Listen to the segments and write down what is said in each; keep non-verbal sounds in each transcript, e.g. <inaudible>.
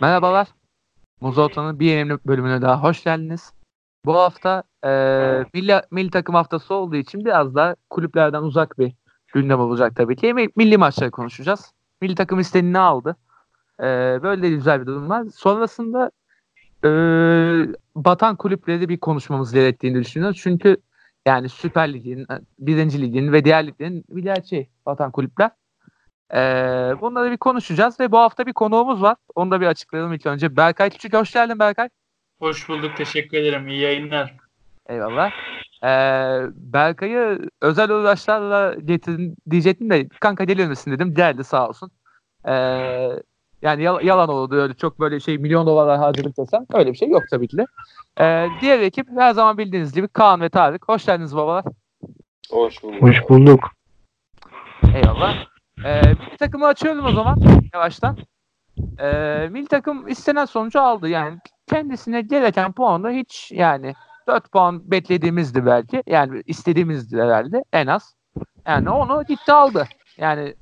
Merhabalar. Muzota'nın bir yeni bölümüne daha hoş geldiniz. Bu hafta e, milli, milli takım haftası olduğu için biraz da kulüplerden uzak bir gündem olacak tabii ki. Milli maçları konuşacağız. Milli takım istenini aldı. E, böyle de güzel bir durum var. Sonrasında e, batan kulüpleri bir konuşmamız gerektiğini düşünüyoruz. Çünkü yani Süper Lig'in, birinci Lig'in ve diğer liglerin bir gerçeği batan kulüpler. Ee, bunları bir konuşacağız ve bu hafta bir konuğumuz var. Onu da bir açıklayalım ilk önce. Berkay Küçük hoş geldin Berkay. Hoş bulduk. Teşekkür ederim. İyi yayınlar. Eyvallah. Ee, Berkay'ı özel uğraşlarla getirin diyecektim de kanka gelir misin dedim. Geldi sağ olsun. Ee, yani yal- yalan oldu öyle çok böyle şey milyon dolarlar harcadık desem öyle bir şey yok tabii ki de. Ee, diğer ekip her zaman bildiğiniz gibi Kaan ve Tarık. Hoş geldiniz babalar. Hoş bulduk. Hoş bulduk. Eyvallah. Ee, milli takımı açıyorum o zaman yavaştan. Ee, milli takım istenen sonucu aldı. Yani kendisine gereken puanı hiç yani 4 puan beklediğimizdi belki. Yani istediğimizdi herhalde en az. Yani onu gitti aldı. Yani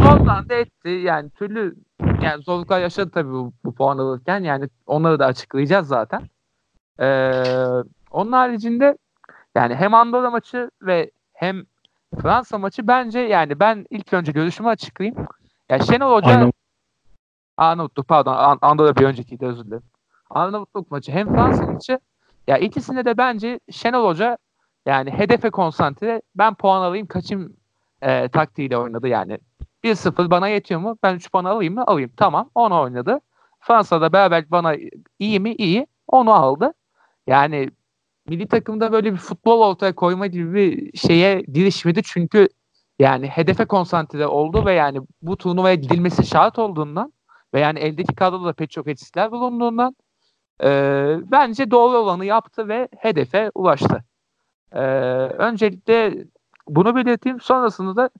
zorlan da etti. Yani türlü yani zorluklar yaşadı tabii bu, bu puan alırken. Yani onları da açıklayacağız zaten. Ee, onun haricinde yani hem Andorra maçı ve hem Fransa maçı bence yani ben ilk önce görüşümü açıklayayım. Ya Şenol Hoca Arnavut- Arnavutluk pardon An- Andorra bir öncekiydi özür dilerim. Arnavutluk maçı hem Fransa maçı ya ikisinde de bence Şenol Hoca yani hedefe konsantre ben puan alayım kaçayım e, taktiğiyle oynadı yani. 1-0 bana yetiyor mu? Ben 3 puan alayım mı? Alayım. Tamam. Onu oynadı. Fransa'da beraber bana iyi mi? İyi. Onu aldı. Yani milli takımda böyle bir futbol ortaya koyma gibi bir şeye girişmedi çünkü yani hedefe konsantre oldu ve yani bu turnuvaya gidilmesi şart olduğundan ve yani eldeki kadroda da pek çok eksikler bulunduğundan e, bence doğru olanı yaptı ve hedefe ulaştı. E, öncelikle bunu belirteyim. Sonrasında da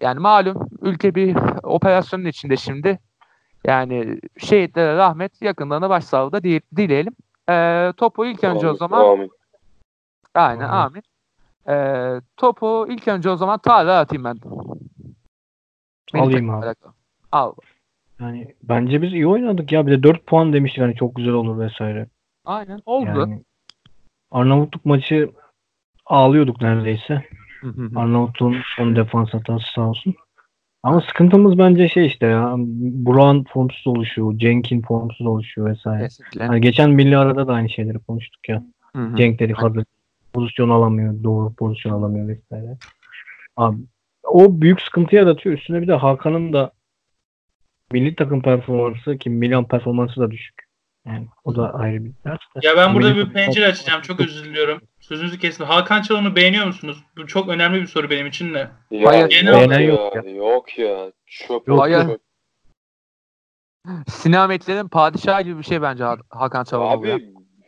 yani malum ülke bir operasyonun içinde şimdi. Yani şehitlere rahmet, yakınlarına başsağlığı da dile- dileyelim. E, topu ilk önce o zaman Aynen amin. Ee, topu ilk önce o zaman Tarık'a atayım ben. Alayım abi. alakalı. Al. Yani bence biz iyi oynadık ya. Bir de 4 puan demiştik hani çok güzel olur vesaire. Aynen oldu. Yani Arnavutluk maçı ağlıyorduk neredeyse. Arnavutluğun son defans hatası sağ olsun. Ama sıkıntımız bence şey işte ya. Burak'ın formsuz oluşu, Cenk'in formsuz oluşu vesaire. Kesinlikle. Hani geçen milli arada da aynı şeyleri konuştuk ya. Hı hı. Pozisyon alamıyor, doğru pozisyon alamıyor vesaire. Abi o büyük sıkıntı yaratıyor. Üstüne bir de Hakan'ın da milli takım performansı ki Milan performansı da düşük. Yani o da ayrı bir ders. de. Ya ben burada Milli bir pencere açacağım. Çok özür diliyorum. Sözünüzü kestim. Hakan Çalhanoğlu beğeniyor musunuz? Bu çok önemli bir soru benim için de. Ya Hayır. yok, Beğenen ya, yok yok ya. Çöp. Yok, Hayır. çöp. Sinametlerin padişahı gibi bir şey bence Ha- Hakan Çalhanoğlu ya.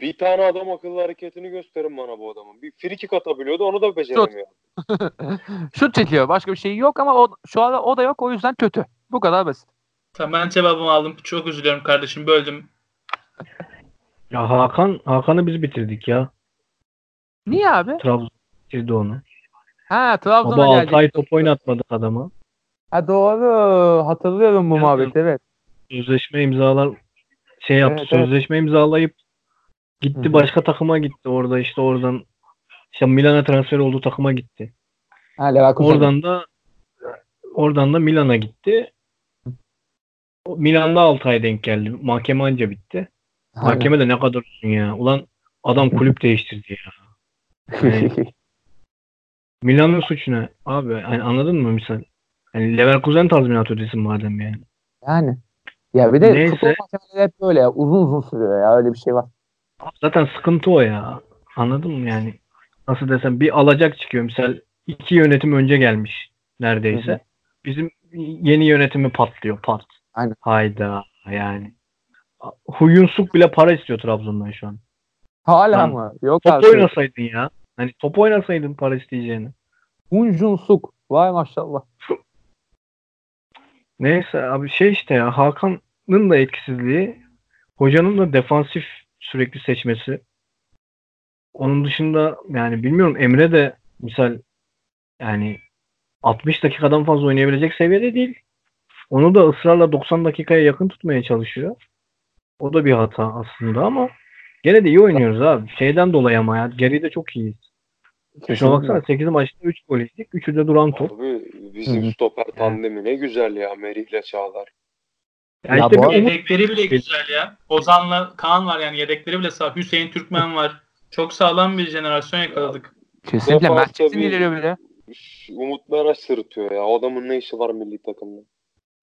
Bir tane adam akıllı hareketini gösterin bana bu adamın. Bir free kick atabiliyordu onu da beceremiyor. <laughs> Şut çekiyor. Başka bir şey yok ama o, şu anda o da yok. O yüzden kötü. Bu kadar basit. Tamam ben cevabımı aldım. Çok özür diliyorum kardeşim. Böldüm. Ya Hakan Hakan'ı biz bitirdik ya. Niye abi? Trabzon bitirdi onu. Ha Trabzon'a Baba 6 gelecek. ay top oynatmadık adama. Ha doğru. Hatırlıyorum bu Ya, muhabbeti evet. Sözleşme imzalar şey yaptı. Evet, evet. sözleşme imzalayıp gitti Hı başka takıma gitti orada işte oradan işte Milan'a transfer olduğu takıma gitti. Ha Leverkusen. Oradan da oradan da Milan'a gitti. Milan'da 6 ay denk geldi. Mahkeme anca bitti. Aynen. Mahkeme de ne kadar uzun ya. Ulan adam kulüp değiştirdi ya. Yani <laughs> Milan'ın suçu ne? Abi hani anladın mı misal? Hani Leverkusen tazminat ödesin madem yani. yani. Ya bir de Neyse. futbol mahkemeleri hep böyle ya. Uzun uzun sürüyor ya. Öyle bir şey var. Zaten sıkıntı o ya. Anladın mı yani? Nasıl desem bir alacak çıkıyor. Misal iki yönetim önce gelmiş neredeyse. Hı hı. Bizim yeni yönetimi patlıyor. Pat. Aynen. Hayda yani. Huyunsuk bile para istiyor Trabzon'dan şu an. Hala Lan, mı? Yok Top artık. oynasaydın ya. Hani top oynasaydın para isteyeceğini. Hunjun Suk. Vay maşallah. Neyse abi şey işte ya Hakan'ın da etkisizliği hocanın da defansif sürekli seçmesi. Onun dışında yani bilmiyorum Emre de misal yani 60 dakikadan fazla oynayabilecek seviyede değil. Onu da ısrarla 90 dakikaya yakın tutmaya çalışıyor. O da bir hata aslında ama gene de iyi oynuyoruz abi. Şeyden dolayı ama ya. Geride çok iyiyiz. Şuna baksana 8 maçta 3 gol yedik. 3'ü de duran top. Abi bizim Hı hı. stoper tandemi ne güzel ya Merih ile Çağlar. Ya Ya işte bu Yedekleri bile güzel ya. Ozan'la Kaan var yani yedekleri bile sağ. Hüseyin Türkmen var. Çok sağlam bir jenerasyon yakaladık. Kesinlikle bir- ileri bile. Üş, Umut Meraş sırıtıyor ya. O adamın ne işi var milli takımda?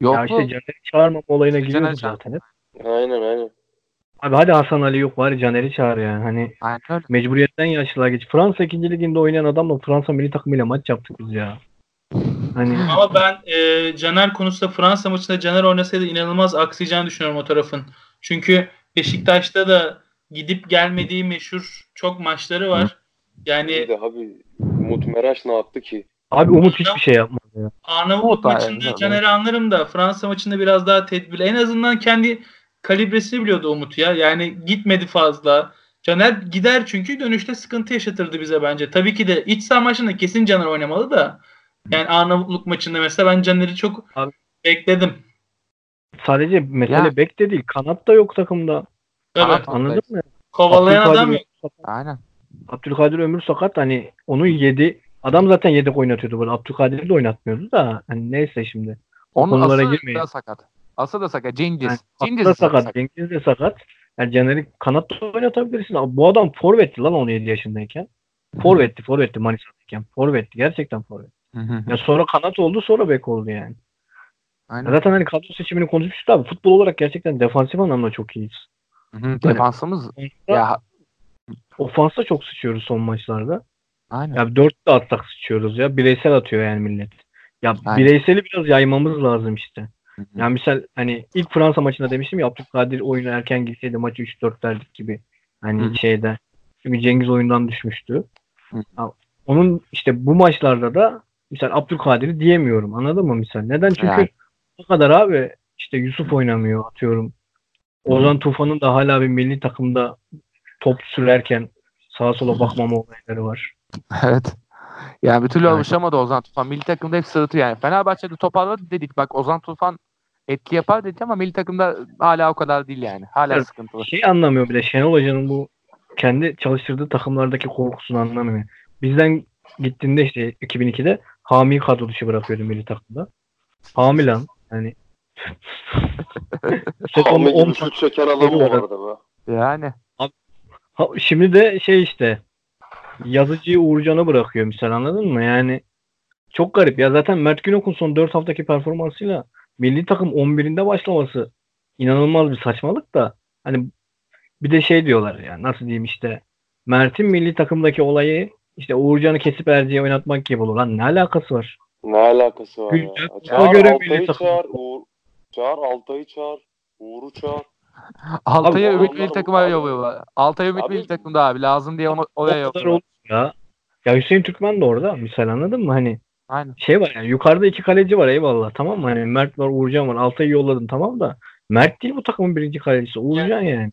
Yok ya mu? işte Caner'i çağırmama olayına giriyoruz zaten hep. Aynen aynen. Abi hadi Hasan Ali yok bari Caner'i çağır yani. Hani Aynen mecburiyetten yaşlılar geç. Fransa 2. liginde oynayan adamla Fransa milli takımıyla maç yaptık biz ya. Hani Ama ben e, Caner konusunda Fransa maçında Caner oynasaydı inanılmaz aksayacağını düşünüyorum o tarafın. Çünkü Beşiktaş'ta da gidip gelmediği meşhur çok maçları var. Yani Bir de abi Umut Meraş ne yaptı ki? abi Umut hiçbir şey yapmadı ya. Da maçında yani, Caner'i anlarım da Fransa maçında biraz daha tedbirli. En azından kendi kalibresini biliyordu Umut ya. Yani gitmedi fazla. Caner gider çünkü dönüşte sıkıntı yaşatırdı bize bence. Tabii ki de iç saha maçında kesin Caner oynamalı da. Yani Arnavutluk maçında mesela ben Caner'i çok Abi- bekledim. Sadece mesele Ya. bek de değil. Kanat da yok takımda. Tabii. Kanat- Anladın mı? Kovalayan Abdülkadir adam yok. Sakat. Aynen. Abdülkadir Ömür sakat hani onu yedi. Adam zaten yedek oynatıyordu böyle. Abdülkadir'i de oynatmıyordu da hani neyse şimdi. Onun konulara girmeyin. da sakat. Aslı da sakat. Cengiz. Yani, Cengiz de de sakat. Cengiz de sakat. Yani Caner'i kanatta oynatabilirsin. Abi, bu adam forvetti lan 17 yaşındayken. Forvetti, forvetti Manisa'dayken. Forvetti. Gerçekten forvet. Ya sonra kanat oldu sonra bek oldu yani. Aynen. Zaten hani kadro seçimini konuşmuştuk abi. Futbol olarak gerçekten defansif anlamda çok iyiyiz. Hı hı. Defansımız ya Ofansa çok sıçıyoruz son maçlarda. aynen. Ya 4 de atsak sıçıyoruz ya. Bireysel atıyor yani millet. Ya Aynen. bireyseli biraz yaymamız lazım işte. Hı hı. Yani misal hani ilk Fransa maçında demiştim ya Abdülkadir oyunu erken gitseydi maçı 3-4 verdik gibi. Hani Hı. şeyde. Çünkü Cengiz oyundan düşmüştü. Hı. Ya onun işte bu maçlarda da misal Abdülkadir'i diyemiyorum. Anladın mı misal? Neden? Çünkü Yani. o kadar abi işte Yusuf oynamıyor atıyorum. Ozan Tufan'ın da hala bir milli takımda top sürerken sağa sola bakmama olayları var. <laughs> Evet. Yani bir türlü Yani. alışamadı Ozan Tufan. Milli takımda hep sırıtıyor yani. Fenerbahçe'de toparladı dedik. Bak Ozan Tufan etki yapar dedik ama milli takımda hala o kadar değil yani. Hala Evet. sıkıntılı. Şey anlamıyor bile Şenol Hoca'nın bu kendi çalıştırdığı takımlardaki korkusunu anlamıyor. Bizden gittiğinde işte 2002'de Hami kadro dışı bırakıyordu milli takımda. Hami lan. Yani 10 gibi şut çeken adam bu arada be. Yani. Ha, şimdi de şey işte yazıcıyı Uğurcan'a bırakıyor misal anladın mı? Yani çok garip ya zaten Mert Günok'un son 4 haftaki performansıyla milli takım 11'inde başlaması inanılmaz bir saçmalık da hani bir de şey diyorlar ya nasıl diyeyim işte Mert'in milli takımdaki olayı işte Uğurcan'ı kesip Erciye oynatmak gibi olur. Lan ne alakası var? Ne alakası var ya? Güncel futbola Çağır göre Altay'ı çağır. Uğur, çağır Altay'ı çağır. Uğur'u çağır. Altay'ı Abi, Ümit milli takıma yolluyorlar. Altay Ümit milli takımda abi. Lazım diye onu oraya yolluyorlar. ya. Ya Hüseyin Türkmen de orada misal anladın mı? Hani Aynen. şey var yani yukarıda iki kaleci var eyvallah tamam mı? Hani Mert var Uğurcan var Altay'ı yolladın tamam da Mert değil bu takımın birinci kalecisi Uğurcan yani.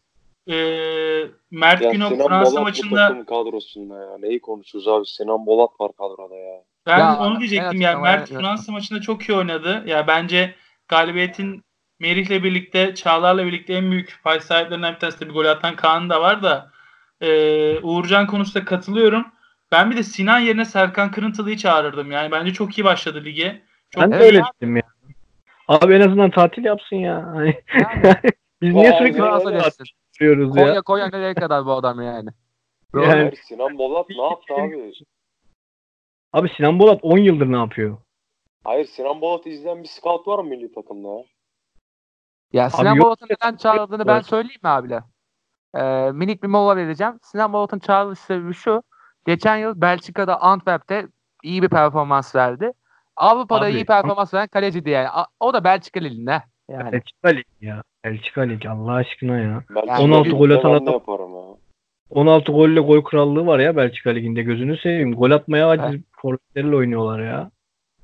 Ee, Mert Ya Günok Sinan Fransa Bolat bu maçında takım kadrosunda ya. Neyi konuşuyoruz abi? Sinan Bolat var kadroda ya. Ben Ya, onu diyecektim ya. Mert Fransa maçında çok iyi oynadı. Ya bence galibiyetin Merih'le birlikte, Çağlar'la birlikte en büyük pay sahiplerinden bir tanesi de bir gol atan Kaan da var da e, Uğurcan konusunda katılıyorum. Ben bir de Sinan yerine Serkan Kırıntılı'yı çağırırdım. Yani bence çok iyi başladı lige. Çok Ben de öyle dedim ya. Abi en azından tatil yapsın ya. Hani Yani. <laughs> biz niye sürekli be. Geçsin. yapıyoruz ya? Konya Konya nereye kadar bu adam yani. Yani- Sinan Bolat ne yaptı abi? Abi Sinan Bolat 10 yıldır ne yapıyor? Hayır Sinan Bolat'ı izleyen bir scout var mı milli takımda ya? Ya Sinan. Bolat'ın neden çağrıldığını ben söyleyeyim mi abiler? Ee, minik bir mola vereceğim. Sinan Bolat'ın çağrılış sebebi şu. Geçen yıl Belçika'da Antwerp'te iyi bir performans verdi. Avrupa'da Abi, iyi performans veren kaleciydi yani. O da Belçika liginde. Yani. Belçika Lig ya. Belçika Lig Allah aşkına ya. Yani 16 gol atan adam- ya. 16 golle gol krallığı var ya Belçika Ligi'nde. Gözünü seveyim. Gol atmaya aciz forvetleriyle oynuyorlar ya.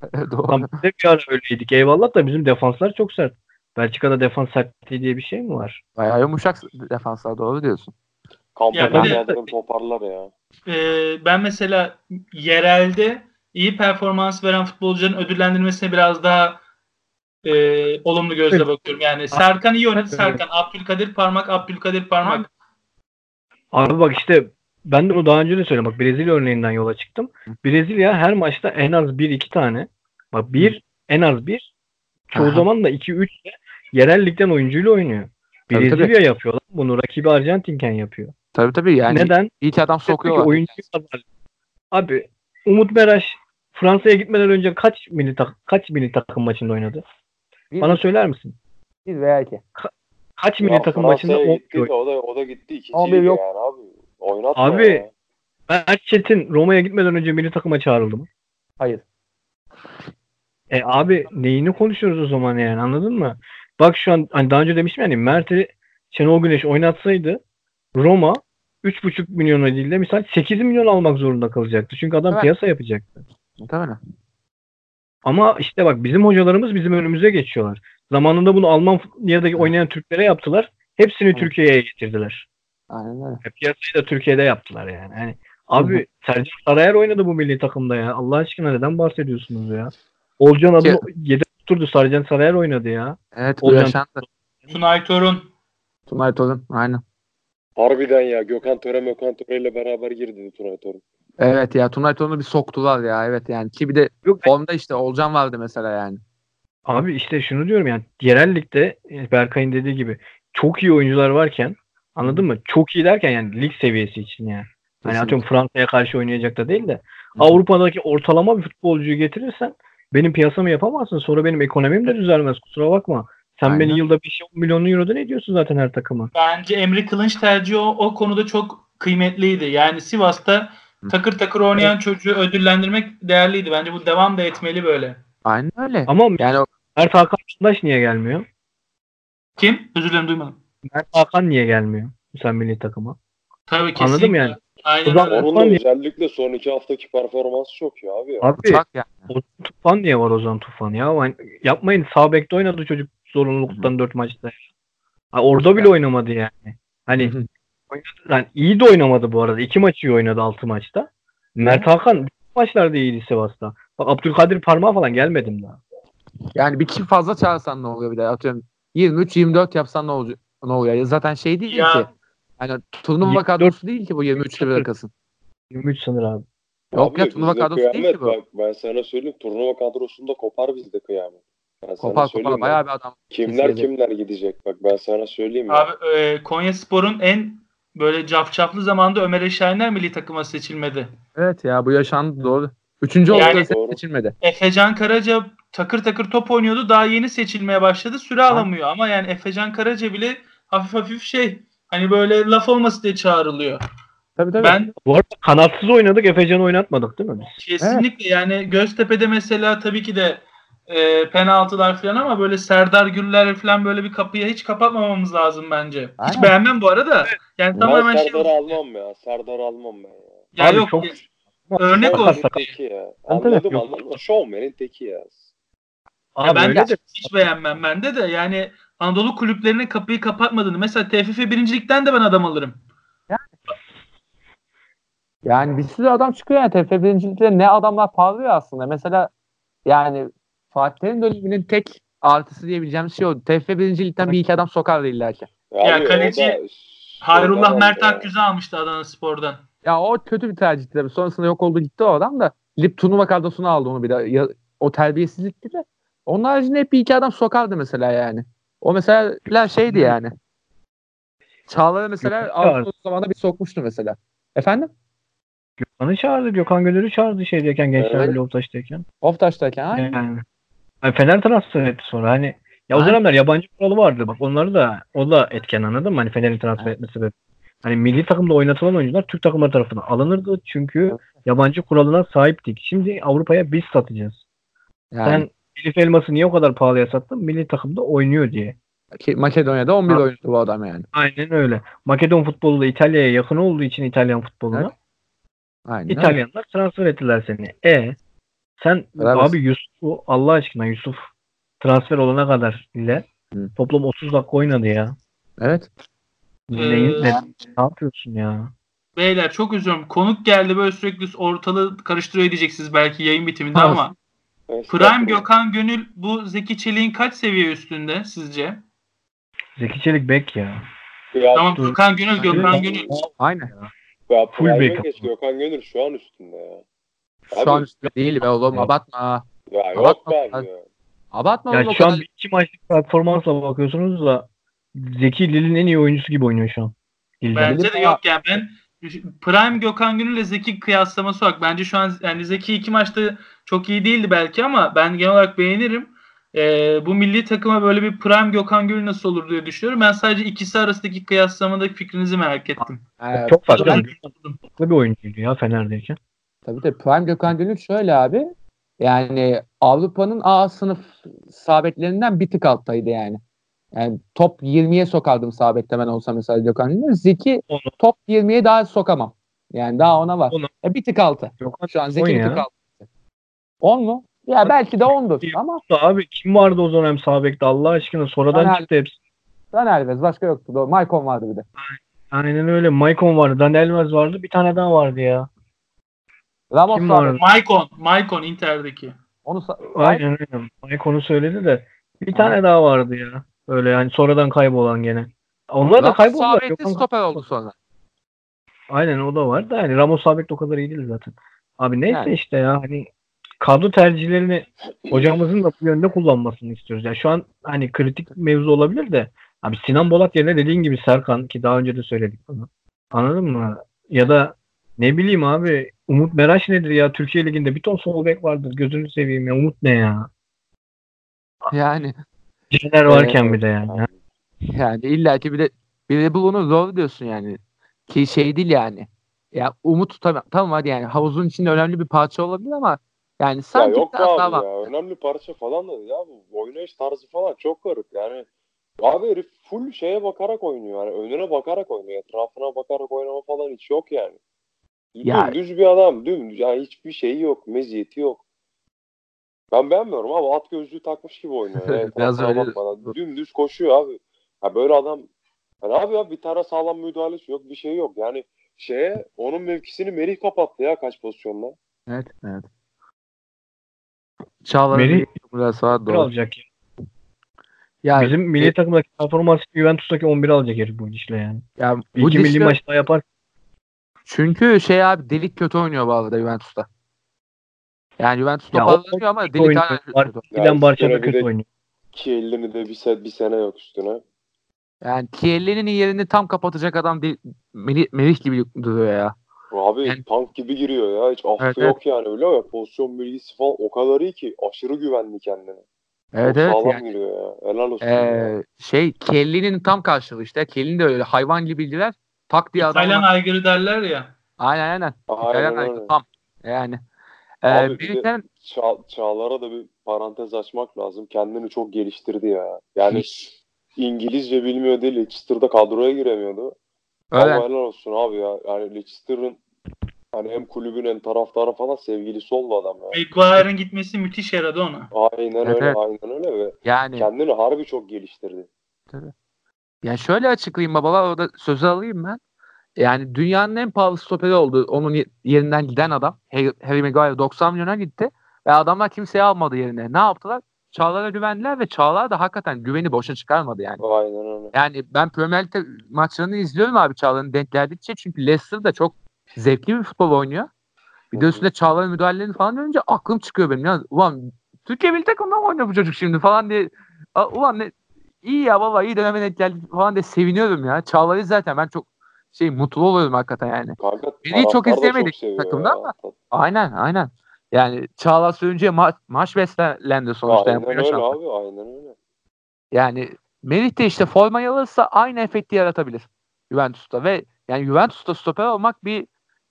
<laughs> Doğru. Tam biz de bir ara öyleydik. Eyvallah da bizim defanslar çok sert. Belçika'da defans sertliği diye bir şey mi var? Bayağı yumuşak defanslar doğru diyorsun. Kampanya Ya toparlar ya. Ee, ben mesela yerelde iyi performans veren futbolcuların ödüllendirilmesine biraz daha e, olumlu gözle Evet. bakıyorum. Yani Serkan iyi oynadı Evet. Serkan. Abdülkadir Parmak, Abdülkadir Parmak. Abi bak işte ben de onu daha önce de söyledim. Bak Brezilya örneğinden yola çıktım. Brezilya her maçta en az 1-2 tane. Bak bir en az bir. Çoğu Aha. zaman da 2-3 de yerel ligden oyuncuyla oynuyor. Tabii, tabii. Brezilya yapıyor lan. Bunu rakibi Arjantinken yapıyor. Tabii tabii yani Neden? ilk adam sokuyorlar. oyuncu. Abi Umut Meraş Fransa'ya gitmeden önce kaç milli tak kaç milli takım maçında oynadı? Bir, Bana söyler misin? bir veya iki. Kaç milli takım maçında gitti oynadı? de o da, o da gitti. İkinci 11 lige yok. yani abi. Oynatma Abi, ya. Mert Çetin Roma'ya gitmeden önce milli takıma çağrıldı mı? Hayır. E abi neyini konuşuyoruz o zaman yani anladın mı? Bak şu an hani daha önce demiştim yani Mert'i Şenol Güneş oynatsaydı Roma 3,5 milyona değil de misal 8 milyon almak zorunda kalacaktı. Çünkü adam Evet. piyasa yapacaktı. Muhtemelen. Ama işte bak bizim hocalarımız bizim önümüze geçiyorlar. Zamanında bunu Almanya'da oynayan Türklere yaptılar. Hepsini Evet. Türkiye'ye getirdiler. Aynen öyle. E, Piyasayı da Türkiye'de yaptılar yani. Hani abi Sercan Sarıyer oynadı bu milli takımda ya. Allah aşkına neden bahsediyorsunuz ya? Olcan adı yedek oturdu. Sercan Sarıyer oynadı ya. Evet bu Olcan- yaşandı. Tunay Torun. Tunay Torun. Aynen. Harbiden ya. Gökhan Töre Gökhan Töre ile beraber girdi Tunay Torun. Evet ya Tunay Torun'u bir soktular ya. Evet yani. Ki bir de Yok formda işte Olcan vardı mesela yani. Abi işte şunu diyorum yani yerel ligde e, Berkay'ın dediği gibi çok iyi oyuncular varken anladın mı? Çok iyi derken yani lig seviyesi için yani. Hani atıyorum Fransa'ya karşı oynayacak da değil de Avrupa'daki ortalama bir futbolcuyu getirirsen benim piyasamı yapamazsın. Sonra benim ekonomim de düzelmez. Kusura bakma. Sen Aynen. beni yılda 5 milyon euroda ne diyorsun zaten her takıma? Bence Emre Kılınç tercihi o, o konuda çok kıymetliydi. Yani Sivas'ta takır takır oynayan çocuğu ödüllendirmek değerliydi. Bence bu devam da etmeli böyle. Aynen öyle. Ama Yani o- Mert Hakan Yandaş niye gelmiyor? Kim? Özür dilerim duymadım. Mert Hakan niye gelmiyor? Sen milli takıma. Tabii kesinlikle. Anladım yani. Aynen O zaman- öyle. Ya- özellikle son iki haftaki performansı çok iyi abi. Ya. Abi uçak yani. O Tufan niye var o zaman Tufan ya? Yani yapmayın sağ bekte oynadı çocuk zorunluluktan 4 maçta. Ha, orada bile oynamadı yani. Hani yani iyi de oynamadı bu arada. 2 maçı iyi oynadı 6 maçta. Mert Hakan maçlarda iyiydi Sivas'ta. Bak Abdülkadir Parmağı falan gelmedim daha. Yani bir kişi fazla çağırsan ne oluyor bir de atıyorum 23-24 yapsan ne olacak? Ne oluyor? Zaten şey değil Ya. ki. Yani turnuva 24 kadrosu değil ki bu 23'te bırakasın. 23 sınır abi. Yok Abi ya, turnuva kadrosu değil ki bu. Bak, ben sana söyleyeyim turnuva kadrosunda kopar bizde kıyamet. Ben sana Kopar söyleyeyim kopar bayağı bir adam. Kimler Kesinlikle. kimler gidecek bak ben sana söyleyeyim ya. Abi e, Konya Spor'un en böyle cafcaflı zamanda Ömer Eşainer milli takıma seçilmedi. Evet ya bu yaşandı doğru. Üçüncü Yani- oldu Doğru. seçilmedi. Efecan Karaca takır takır top oynuyordu. Daha yeni seçilmeye başladı. Süre alamıyor ama yani Efecan Karaca bile hafif hafif şey hani böyle laf olması diye çağrılıyor. Tabii tabii. Ben Bu arada kanatsız oynadık Efecan'ı oynatmadık değil mi biz? kesinlikle yani Göztepe'de mesela tabii ki de e, penaltılar falan ama böyle Serdar Güller falan böyle bir kapıya hiç kapatmamamız lazım bence. Hiç Aynen. beğenmem bu arada. Yani ben tamamen şey Serdar'ı almam ya. Serdar'ı almam ben ya. ya Abi yok çok- örnek olsun. Teki ya. Ben de Anladım anladım. Showman'in teki ya. Abi ben öyle de de hiç beğenmem bende de yani Anadolu kulüplerinin kapıyı kapatmadığını mesela TFF birincilikten de ben adam alırım. Yani bir sürü adam çıkıyor yani TFF birincilikte ne adamlar parlıyor aslında. Mesela yani Fatih Terim döneminin tek artısı diyebileceğim şey o. TFF birincilikten bir iki adam sokardı illa ki. Ya o kaleci Hayrullah Mert ya. Akgüz'ü almıştı Adana Spor'dan. Ya o kötü bir tercihti tabii. Sonrasında yok oldu gitti o adam da. Gidip turnuva kadrosunu aldı onu bir de. Ya, o terbiyesizlikti de. Onun haricinde hep bir iki adam sokardı mesela yani. O mesela şeydi yani. Çağlar'ı mesela Avrupa zamanında bir sokmuştu mesela. Efendim? Gökhan'ı çağırdı. Gökhan Gönül'ü çağırdı şeydeyken gençler Evet. evet. Loftaş'tayken. Oftaş'tayken. ha? Yani. Yani Fener transfer etti sonra. Hani ya o dönemler yabancı kuralı vardı. Bak onları da o da etken anladın mı? Hani Fener'in transfer etmesi sebebi. Hani milli takımda oynatılan oyuncular Türk takımları tarafından alınırdı. Çünkü yabancı kuralına sahiptik. Şimdi Avrupa'ya biz satacağız. Yani, Sen Elif Elmas'ı niye o kadar pahalıya sattın? Milli takımda oynuyor diye. ki Makedonya'da 11 Ha. oyuncu bu adam yani. Aynen öyle. Makedon futbolu da İtalya'ya yakın olduğu için İtalyan futboluna Evet. Aynen. İtalyanlar transfer ettiler seni. E sen olsun. abi Yusuf'u Allah aşkına Yusuf transfer olana kadar ile Hı. toplam 30 dakika oynadı ya. Evet. Neyin, Ee, ne, ne yapıyorsun ya? Beyler çok üzülüyorum. Konuk geldi böyle sürekli ortalığı karıştırıyor diyeceksiniz belki yayın bitiminde Tamam. ama Prime. Gökhan Gönül bu Zeki Çelik'in kaç seviye üstünde sizce? Zeki Çelik bek ya. Ya, Tamam dur. Gökhan Gönül, Gökhan. Gönül. Aynen. ya Full geç Gökhan Gönül şu an üstünde ya. Şu Abi- an üstünde değil be oğlum. Abartma. Ya yok Abartma. be abi ya. Abartma oğlum Ya şu an kadar. bir iki maçlık performansla bakıyorsunuz da Zeki Lil'in en iyi oyuncusu gibi oynuyor şu an. Lille'den. Bence de yok yani ben Prime Gökhan Gönül ile Zeki kıyaslaması bak. Bence şu an yani Zeki iki maçta çok iyi değildi belki ama ben genel olarak beğenirim. Ee, bu milli takıma böyle bir Prime Gökhan Gönül nasıl olur diye düşünüyorum. Ben sadece ikisi arasındaki kıyaslamadaki fikrinizi merak ettim. Ee, Çok farklı, Ben- farklı bir oyuncuydu ya Fener'deyken. Tabii tabii. Prime Gökhan Gönül şöyle abi. Yani Avrupa'nın A sınıf sabetlerinden bir tık alttaydı yani. Yani top 20'ye sokardım sabette ben olsam mesela Gökhan Gönül. Zeki Onu- top 20'ye daha sokamam. Yani daha ona var. Onu- E, bir tık altı. Yok Şu an on Zeki bir tık altı. 10 mu? Ya belki de 10'dur ama Abi kim vardı o dönem sağ bekte Allah aşkına sonradan Fener- çıktı hepsi. Dan Alves başka yoktu. Doğru. Maicon vardı bir de. Aynen öyle. Maicon vardı. Dan Elmez vardı. Bir tane daha vardı ya. Ramos Kim vardı. vardı? Maicon, Maicon Inter'deki. Onu Aynen öyle. Maicon'u söyledi de. Bir tane daha vardı ya. Öyle yani sonradan kaybolan gene. Onlar da Ramos kayboldular. Gökhan- stoper oldu sonra. Aynen o da var da yani Ramos Sabek de o kadar iyi değil zaten. Abi neyse Yani. işte ya hani kadro tercihlerini hocamızın da bu yönde kullanmasını istiyoruz. Yani şu an hani kritik mevzu olabilir de abi Sinan Bolat yerine dediğin gibi Serkan ki daha önce de söyledik bunu. Anladın mı? Ya da ne bileyim abi Umut Meraş nedir ya Türkiye Ligi'nde bir ton sol bek vardır gözünü seveyim ya Umut ne ya? Yani Caner varken bir de yani. yani illa ki bir de bir de bunu zor diyorsun yani. Ki şey değil yani. Ya Umut tamam, tamam hadi yani havuzun içinde önemli bir parça olabilir ama yani Ya sanki yok be biraz daha var. ya. Önemli parça falan da ya bu oynayış tarzı falan çok garip yani. Abi herif full şeye bakarak oynuyor yani önüne bakarak oynuyor. Etrafına bakarak oynama falan hiç yok yani. Ya- Düz bir adam dümdüz yani hiçbir şeyi yok meziyeti yok. Ben beğenmiyorum abi at gözlüğü takmış gibi oynuyor. <laughs> ya. Biraz öyle. bakmadan. Dümdüz koşuyor abi. Ya böyle adam yani abi ya bir tane sağlam müdahalesi yok bir şey yok. Yani şeye onun mevkisini Merih kapattı ya kaç pozisyonda. Evet, evet. Çağlar'ın Merih- bir biraz Bir doğru. alacak ya. Yani, Bizim milli takımdaki performans Juventus'taki 11 alacak herif bu işle yani. yani Bir bu iki milli dişle- maç daha yapar. Çünkü şey abi Delik kötü oynuyor bu arada Juventus'ta. Yani Juventus Ya toparlanıyor ama Delik oynuyor. hala kötü. Ya Giden Barça'da kötü oynuyor. İki elini de bir, se bir sene yok üstüne. Yani Kiel'lerin yerini tam kapatacak adam değil. Melih, Melih gibi duruyor ya. Abi Yani- tank gibi giriyor ya. Hiç affı Evet, yok yani öyle ya. Pozisyon bilgisi falan o kadar iyi ki. Aşırı güvenli kendine. Evet Çok evet sağlam yani. giriyor ya. Helal olsun. ya. Ee, şey Kelly'nin tam karşılığı işte. Kelly de öyle hayvan gibiydiler. Tak diye adam. İtalyan aygırı derler ya. Aynen aynen. Aynen İtalyan aygırı, tam. Yani. Ee, Abi bir de- Ça- Çağlar'a da bir parantez açmak lazım. Kendini çok geliştirdi ya. Yani İngilizce bilmiyor değil. Leicester'da kadroya giremiyordu. öyle. Ama helal olsun abi ya. Yani Leicester'ın hani hem kulübün hem taraftarı falan sevgilisi oldu adam ya. Maguire'ın gitmesi müthiş yaradı ona. Aynen Evet, öyle, evet. aynen öyle ve Yani kendini harbi çok geliştirdi. Yani şöyle açıklayayım babalar orada sözü alayım ben. Yani dünyanın en pahalı stoperi oldu. Onun ye- yerinden giden adam. Harry, Harry Maguire 90 milyona gitti. Ve adamlar kimseyi almadı yerine. Ne yaptılar? Çağlar'a güvendiler ve Çağlar da hakikaten güveni boşa çıkarmadı yani. Aynen öyle. Yani ben Premier Lig'de maçlarını izliyorum abi Çağlar'ın denk geldikçe. Çünkü Leicester da çok zevkli bir futbol oynuyor. Bir de üstüne Çağlar'ın müdahalelerini falan görünce aklım çıkıyor benim. Ya, ulan Türkiye Milli Takım'da mı oynuyor bu çocuk şimdi falan diye. Ulan ne, iyi ya baba iyi döneme denk geldik falan diye seviniyorum ya. Çağlar'ı zaten ben çok şey mutlu oluyorum hakikaten yani. Kanka Beni çok da izleyemedik seviyor takımda ya. ama. Aynen aynen. Yani Çağlar sürünce ma- maç beslendi sonuçta. Aynen yani öyle abi aynen öyle. Yani Melih de işte formayı alırsa aynı efekti yaratabilir Juventus'ta ve yani Juventus'ta stoper olmak bir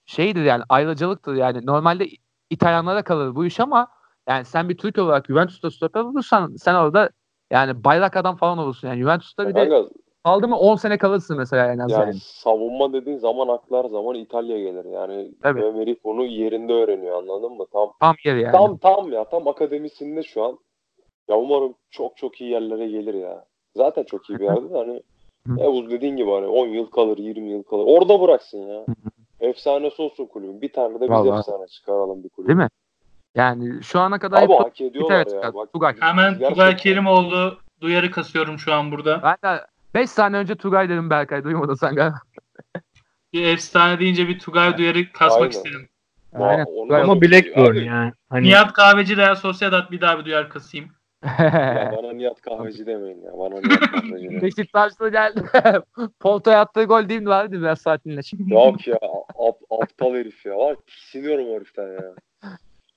şeydir yani ayrıcalıktır yani normalde İtalyanlara kalır bu iş ama yani sen bir Türk olarak Juventus'ta stoper olursan sen orada yani bayrak adam falan olursun yani Juventus'ta bir de kaldı mı 10 sene kalırsın mesela en az yani, yani. savunma dediğin zaman aklar zaman İtalya gelir. Yani Tabii. Merih bunu yerinde öğreniyor anladın mı? Tam Tam yeri yani. tam tam ya tam akademisinde şu an. Ya umarım çok çok iyi yerlere gelir ya. Zaten çok iyi bir yerde de hani. Yavuz dediğin gibi hani 10 yıl kalır 20 yıl kalır. Orada bıraksın ya. Efsanesi olsun kulübün. Bir tane de biz Vallahi. efsane çıkaralım bir kulübü. Değil mi? Yani şu ana kadar Abi hep hak ediyorlar tane ya. çıkardı. Bak, Tugay. Hemen gerçekten- Tugay Kerimoğlu duyarı kasıyorum şu an burada. ben de 5 saniye önce Tugay dedim Berkay duymadın sen galiba. <laughs> Bir efsane deyince bir Tugay duyarı kasmak Aynen. istedim. Aynen. onu Ama Blackburn Abi, yani. Hani Nihat Kahveci Real Sociedad bir daha bir duyar kasayım. <laughs> Ya bana Nihat Kahveci demeyin ya. Bana Nihat <laughs> Kahveci demeyin. Beşiktaş'ta geldi. Porto'ya attığı gol değil mi vardı biraz saatliğine. Yok ya. ap- aptal herif ya. Var tiksiniyorum heriften ya.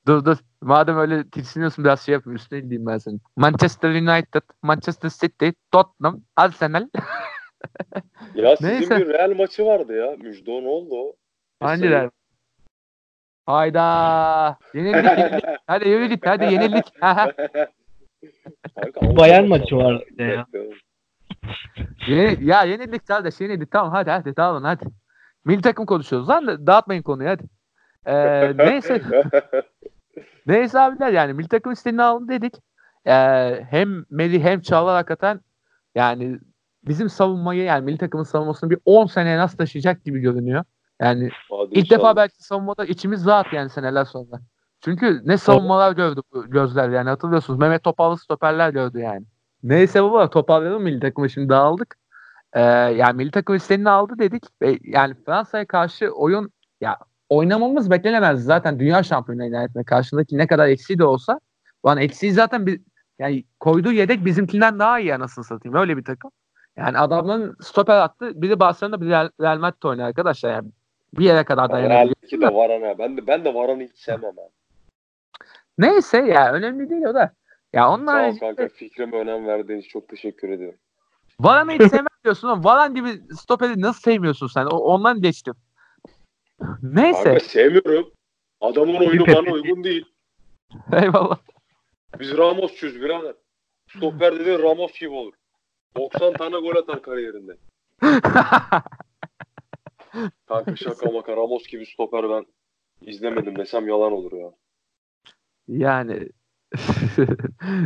Dur dur. Madem öyle tiksiniyorsun biraz şey yapayım üstüne diyeyim ben senin. Manchester United, Manchester City, Tottenham, Arsenal. <laughs> Ya sizin Neyse. bir Real maçı vardı ya. Müjde ne oldu o? Hangiler? Hayda. Yenildik yenildik. Hadi <laughs> git hadi yenildik. Avrupa <laughs> maçı vardı bir de ya. Yeni, ya yenildik kardeş yenildik tamam hadi hadi tamam hadi. Milli takım konuşuyoruz lan da dağıtmayın konuyu hadi. Ee, neyse neyse abiler yani milli takım istediğini alın dedik. Ee, hem Melih hem Çağlar hakikaten yani bizim savunmayı yani milli takımın savunmasını bir 10 seneye nasıl taşıyacak gibi görünüyor. Yani Hadi ilk inşallah. defa belki savunmada içimiz rahat yani seneler sonra. Çünkü ne savunmalar gördü bu gözler yani hatırlıyorsunuz. Mehmet Topallı stoperler gördü yani. Neyse baba toparlayalım milli takımı şimdi dağıldık. Ee, yani milli takım istediğini aldı dedik. Ve yani Fransa'ya karşı oyun ya oynamamız beklenemez. Zaten dünya şampiyonu nihayetinde karşındaki ne kadar eksiği de olsa lan eksiği zaten bir yani koyduğu yedek bizimkinden daha iyi anasını satayım. Öyle bir takım. Yani adamların stoper attı. Biri Barcelona'da biri Real, Real Madrid oynuyor arkadaşlar. Yani bir yere kadar dayanabiliyor. Real'deki de Varane. Ben de ben de Varane'ı hiç sevmem. Neyse ya önemli değil o da. Ya onun Sağ ol kanka fikrime önem verdiğin için çok teşekkür ederim. Varan'ı hiç sevmem diyorsun ama Varan gibi stoperi nasıl sevmiyorsun sen? O, ondan geçtim. Neyse. Kanka sevmiyorum. Adamın oyunu bana uygun değil. <laughs> Eyvallah. Biz Ramos'çuyuz birader. Stoper dediğin Ramos gibi olur. 90 tane gol atar kariyerinde. <laughs> Kanka şaka maka Ramos gibi stoper ben izlemedim desem yalan olur ya. yani <laughs>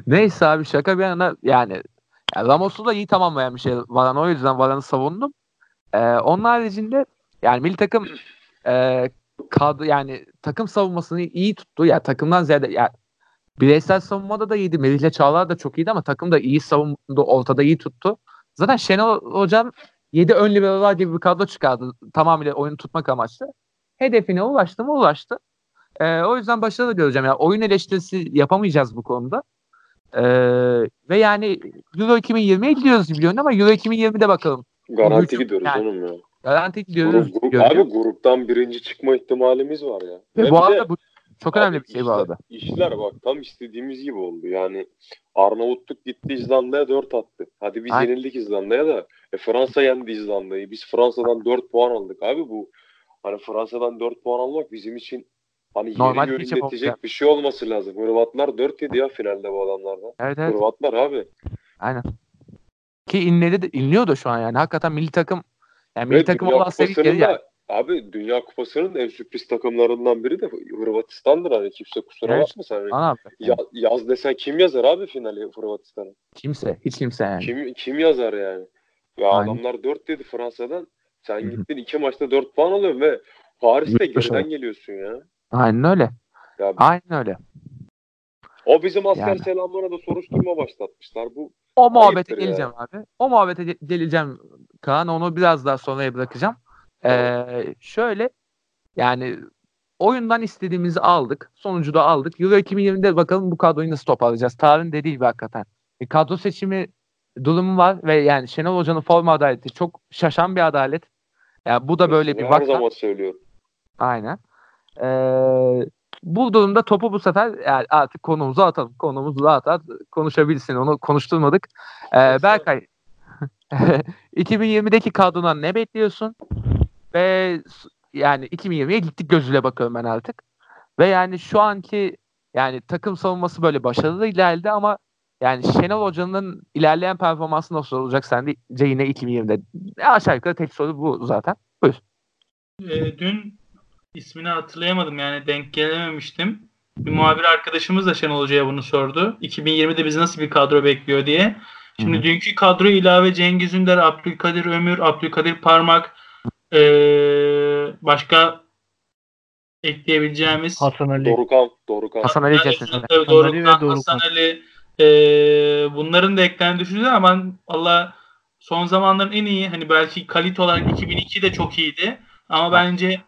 neyse abi şaka bir yana yani ya Ramos'u da iyi tamamlayan bir şey Varan o yüzden Varan'ı savundum. Ee, onun haricinde yani milli takım e, kadro yani takım savunmasını iyi tuttu. Ya takımdan ziyade ya bireysel savunmada da iyiydi. Melih'le Çağlar da çok iyiydi ama takım da iyi savundu. Ortada iyi tuttu. Zaten Şenol Hocam 7 ön liberalar gibi bir kadro çıkardı. Tamamıyla oyunu tutmak amaçlı. Hedefine ulaştı mı ulaştı. Ee, o yüzden başarılı göreceğim. Yani oyun eleştirisi yapamayacağız bu konuda. Ee, ve yani Euro 2020'ye gidiyoruz gibi görünüyor ama Euro 2020'de bakalım. Garanti gidiyoruz yani- oğlum ya. Garanti gidiyoruz. Grup, grup, abi gruptan birinci çıkma ihtimalimiz var ya. Ve Ve bu bir de- arada bu çok önemli Abi bir şey bu arada. İşler bak tam istediğimiz gibi oldu. Yani Arnavutluk gitti İzlanda'ya 4 attı. Hadi biz Aynen. yenildik İzlanda'ya da. E, Fransa yendi İzlanda'yı. Biz Fransa'dan 4 puan aldık. Abi bu hani Fransa'dan 4 puan almak bizim için hani Normal yeri bir şey bir şey olması lazım. Hırvatlar 4 yedi ya finalde bu adamlardan. Evet evet. Hırvatlar abi. Aynen. Ki inledi de, inliyor da şu an yani. Hakikaten milli takım yani milli Evet, takım Dünya olan seviye Kupası'nın yani. abi Dünya Kupası'nın en sürpriz takımlarından biri de Hırvatistan'dır hani kimse kusura Evet. Hani Ana abi. ya, yaz desen kim yazar abi finali Hırvatistan'a? Kimse. Hiç kimse yani. Kim kim yazar yani? Ya Aynen. adamlar 4 dedi Fransa'dan. Sen gittin iki maçta 4 puan alıyorsun ve Paris'te geriden geliyorsun ya. Aynen öyle. Ya Aynen öyle. o bizim asker Yani. selamlarına da soruşturma başlatmışlar. Bu O muhabbete Ayıptır geleceğim abi. O muhabbete ge- geleceğim Kaan. Onu biraz daha sonraya bırakacağım. Ee, şöyle yani oyundan istediğimizi aldık. Sonucu da aldık. Euro 2020'de bakalım bu kadroyu nasıl toparlayacağız. Tarih'in dediği gibi hakikaten. E, kadro seçimi durumu var ve yani Şenol Hoca'nın forma adaleti çok şaşan bir adalet. Yani bu da böyle bir her vaka. zaman söylüyorum. Aynen. Ee, bu durumda topu bu sefer yani artık konumuza atalım. Konumuz rahat rahat konuşabilsin. Onu konuşturmadık. Ee, Berkay <laughs> 2020'deki kadrodan ne bekliyorsun? Ve yani 2020'ye gittik gözüyle bakıyorum ben artık. Ve yani şu anki yani takım savunması böyle başarılı ilerledi ama yani Şenol Hoca'nın ilerleyen performansı nasıl olacak sence yine 2020'de? Aşağı yukarı tek soru bu zaten. Ee, dün ismini hatırlayamadım yani denk gelememiştim. Bir muhabir arkadaşımız da Şenol Hoca'ya bunu sordu. 2020'de bizi nasıl bir kadro bekliyor diye. Şimdi Hı hı. dünkü kadro ilave Cengiz Ünder, Abdülkadir Ömür, Abdülkadir Parmak, ee, başka ekleyebileceğimiz. Hasan Ali. Dorukan, Dorukan. Hasan Ali kesinlikle. tabii Hasan Ali ve Dorukhan, Dorukhan. Hasan Ali e, bunların da eklerini düşünüyorum ama ben valla son zamanların en iyi hani belki kalite olarak 2002 de çok iyiydi ama bence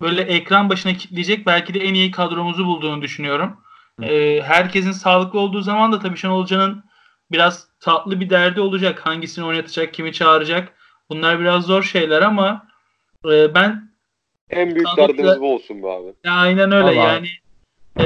böyle ekran başına kitleyecek belki de en iyi kadromuzu bulduğunu düşünüyorum. E, herkesin sağlıklı olduğu zaman da tabii Şenol Hoca'nın biraz tatlı bir derdi olacak. Hangisini oynatacak, kimi çağıracak. Bunlar biraz zor şeyler ama e, ben En büyük Sağlıklı- derdimiz bu olsun be abi. ya aynen öyle Vallahi. yani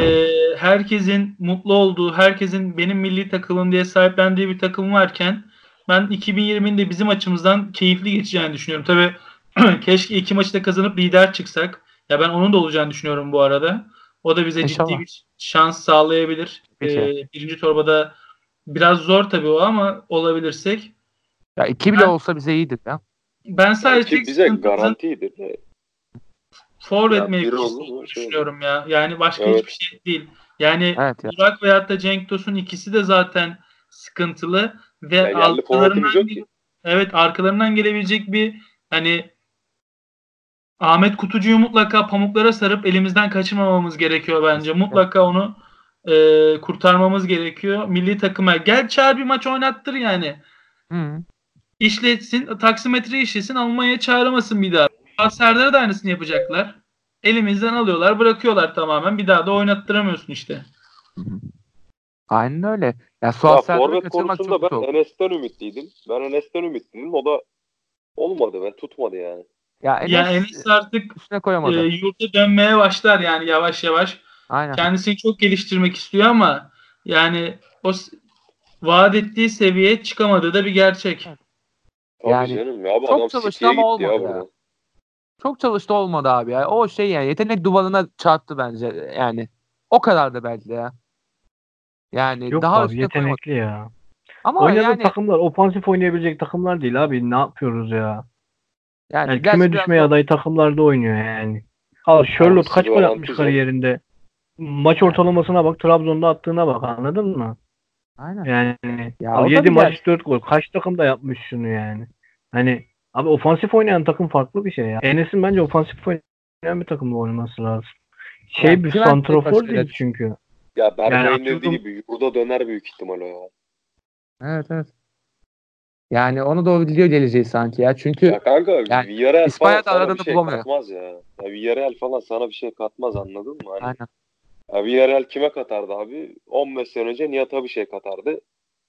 e, herkesin mutlu olduğu, herkesin benim milli takımım diye sahiplendiği bir takım varken ben 2020'nin de bizim açımızdan keyifli geçeceğini düşünüyorum. Tabii <clears throat> keşke iki maçı da kazanıp lider çıksak. Ya ben onun da olacağını düşünüyorum bu arada. O da bize İnşallah. ciddi bir şans sağlayabilir. Peki. E, birinci torbada biraz zor tabii o ama olabilirsek. Ya iki bile Ben- olsa bize iyidir ya. Ben sadece tek bize garantiydi. de. forvet Ya biri mevkisi olur mu? olduğunu Şey düşünüyorum ya. Yani başka Evet. hiçbir şey değil. Yani Evet ya. Burak veyahut da Cenk Tosun ikisi de zaten sıkıntılı ve Ya yerli arkalarından forvetimiz yok ki. evet arkalarından gelebilecek bir hani Ahmet Kutucu'yu mutlaka pamuklara sarıp elimizden kaçırmamamız gerekiyor bence. Mutlaka onu e, kurtarmamız gerekiyor. Milli takıma gel çağır bir maç oynattır yani. Hı. İşletsin, taksimetre işlesin, Almanya'ya çağıramasın bir daha. Serdar'a da aynısını yapacaklar. Elimizden alıyorlar, bırakıyorlar tamamen. Bir daha da oynattıramıyorsun işte. Aynen öyle. Ya Ya Suat Serdar'ı forvet konusunda çok ben oldu. Enes'ten ümitliydim. Ben Enes'ten ümitliydim. O da olmadı be. Tutmadı yani. Ya Enes, ya Enes artık üstüne e, koyamadı. yurda dönmeye başlar yani yavaş yavaş. Aynen. Kendisini çok geliştirmek istiyor ama yani o vaat ettiği seviyeye çıkamadığı da bir gerçek. Tabii Yani canım ya. Çok çalıştı ama ya olmadı ya. Çok çalıştı olmadı abi ya. O şey yani yetenek duvarına çarptı bence yani. O kadar da belki de ya. Yani Yok daha abi yetenekli ya. Ama Oynadığı yani, takımlar ofansif oynayabilecek takımlar değil abi. Ne yapıyoruz ya? Yani, Yani küme düşmeye da- adayı takımlarda oynuyor yani. Al Charlotte kaç gol atmış kariyerinde. Maç ortalamasına bak, Trabzon'da attığına bak anladın mı? Aynen. Yani Ya al o da 7 bir maç gerçek. 4 gol. Kaç takım da yapmış şunu yani. Hani abi ofansif oynayan takım farklı bir şey ya. Enes'in bence ofansif oynayan bir takımda oynaması lazım. Şey Yani bir başka değil çünkü. Ya Berkay'ın Yani dediği gibi yurda döner büyük ihtimal o ya. Evet evet. Yani onu da o biliyor geleceği sanki ya. Çünkü Ya kanka Yani Villarreal İspanya'da falan sana bir şey bulamıyor. katmaz ya. ya. Villarreal falan sana bir şey katmaz anladın mı? Hani, aynen. ya Villarreal kime katardı abi? 15 sene önce Nihat'a bir şey katardı.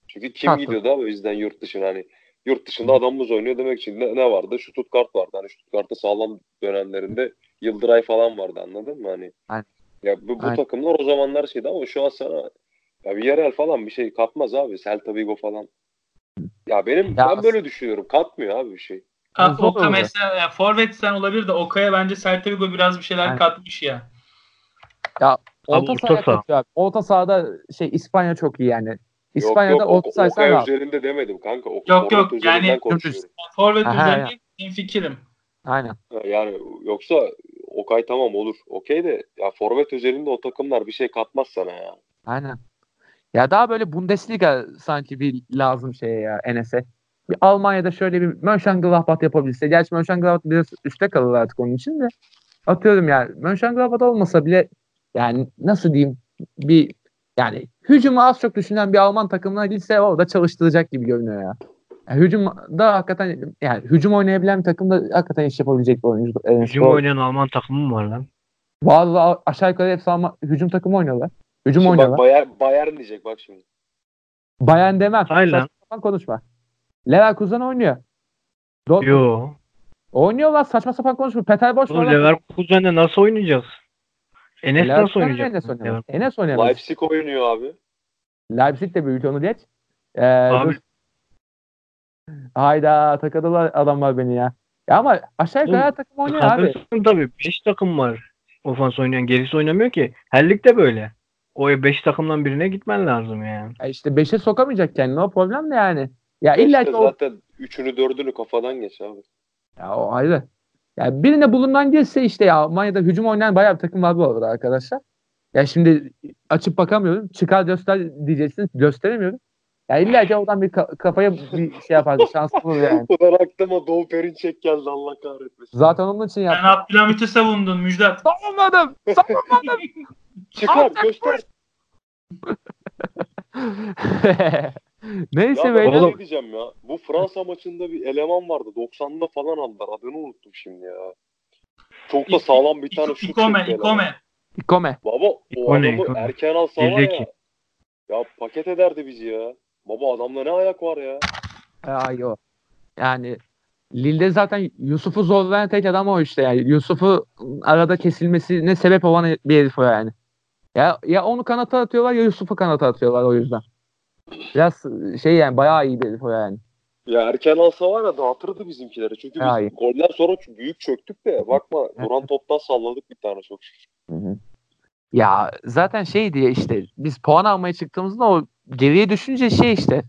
Çünkü kim Kattı. gidiyordu abi o yüzden yurt dışına hani yurt dışında adamımız oynuyor demek için ne, ne vardı? Stuttgart vardı. Hani Stuttgart'ta sağlam dönemlerinde Yıldıray falan vardı anladın mı? Hani Aynen. ya bu, bu Aynen. takımlar o zamanlar şeydi ama şu an sana ya Villarreal falan bir şey katmaz abi. Celta Vigo falan. Ya benim Ya ben böyle düşünüyorum. Katmıyor abi bir şey. Ha, Oka mesela ya, forvet sen olabilir de Oka'ya bence Celta Vigo biraz bir şeyler Aynen. katmış ya. Orta orta sahaya katıyor abi. Orta sahada şey İspanya çok iyi yani. Yok İspanya'da yok orta ok- sahayı sen Okaya rahat. üzerinde demedim kanka. Ok, Yok, yok, yani-. Forvet üzerinde fikrim. Aynen. Yani yoksa Okay tamam olur. Okey de ya forvet üzerinde o takımlar bir şey katmaz sana ya. Aynen. Ya daha böyle Bundesliga sanki bir lazım şeye ya Enes'e. Bir Almanya'da şöyle bir Mönchengladbach yapabilse. Gerçi Mönchengladbach biraz üstte kalır artık onun için de. Atıyorum yani Mönchengladbach olmasa bile yani nasıl diyeyim bir yani hücumu az çok düşünen bir Alman takımına gitse orada çalıştıracak gibi görünüyor ya. Yani hücumda hakikaten yani hücum oynayabilen bir takımda hakikaten iş yapabilecek bir oyuncu. Hücum oynayan Alman takımı mı var lan? Vallahi aşağı yukarı hepsi Alman hücum takımı oynuyorlar. Hücum Şimdi bak oynuyorlar. Bayern, Bayern diyecek bak şimdi. Bayern demem. Aynen. Saçma sapan konuşma. Leverkusen oynuyor. Dortmund Yo. oynuyorlar saçma sapan konuşma. Peter Boş Oğlum. Leverkusen'de nasıl oynayacağız? Enes nasıl Leverkusen oynayacak? Enes oynayamaz. Enes oynayamaz. Leipzig oynuyor abi. Leipzig de büyük onu geç. Ee, Abi. Hayda takıldılar adamlar beni ya. Ya ama aşağı yukarı her takım oynuyor abi. Tabii 5 takım var. Ofans oynayan gerisi oynamıyor ki. Her ligde böyle. O 5 takımdan birine gitmen lazım yani. Ya işte 5'e sokamayacak kendini o problem de yani. Ya illa ki o, zaten üçünü dördünü kafadan geç abi. ya o ayrı. Ya birine bulundan girse işte ya Almanya'da hücum oynayan bayağı bir takım var bu arada arkadaşlar. Ya şimdi açıp bakamıyorum. Çıkar göster diyeceksiniz. Gösteremiyorum. Ya illa ki oradan bir ka- kafaya bir şey yapardı. Şans bulur yani. <laughs> Ulan aklıma Doğu Perinçek geldi Allah kahretmesin. Zaten onun için Sen yaptım. Abdülhamit'i savundun Müjdat. Savunmadım. Savunmadım. <laughs> Çıkar göster. <laughs> Neyse Ya beyler. ne diyeceğim ya. Bu Fransa maçında bir eleman vardı. 90'da falan aldılar. Adını unuttum şimdi ya. Çok da sağlam bir tane şut İkome. İkome. İkome. Baba o İkone, adamı ikone. erken alsa var Bizdeki. ya. Ya paket ederdi bizi ya. Baba adamda ne ayak var ya. Ay o. Yani Lille'de zaten Yusuf'u zorlayan tek adam o işte yani. Yusuf'u arada kesilmesine sebep olan bir herif o yani. Ya, ya onu kanata atıyorlar ya Yusuf'u kanata atıyorlar o yüzden. Biraz şey yani bayağı iyi bir herif o yani. Ya erken alsa var ya dağıtırdı bizimkileri. Çünkü biz Hayır. golden sonra büyük çöktük de bakma duran toptan salladık bir tane çok şükür. Ya zaten şey diye işte biz puan almaya çıktığımızda o geriye düşünce şey işte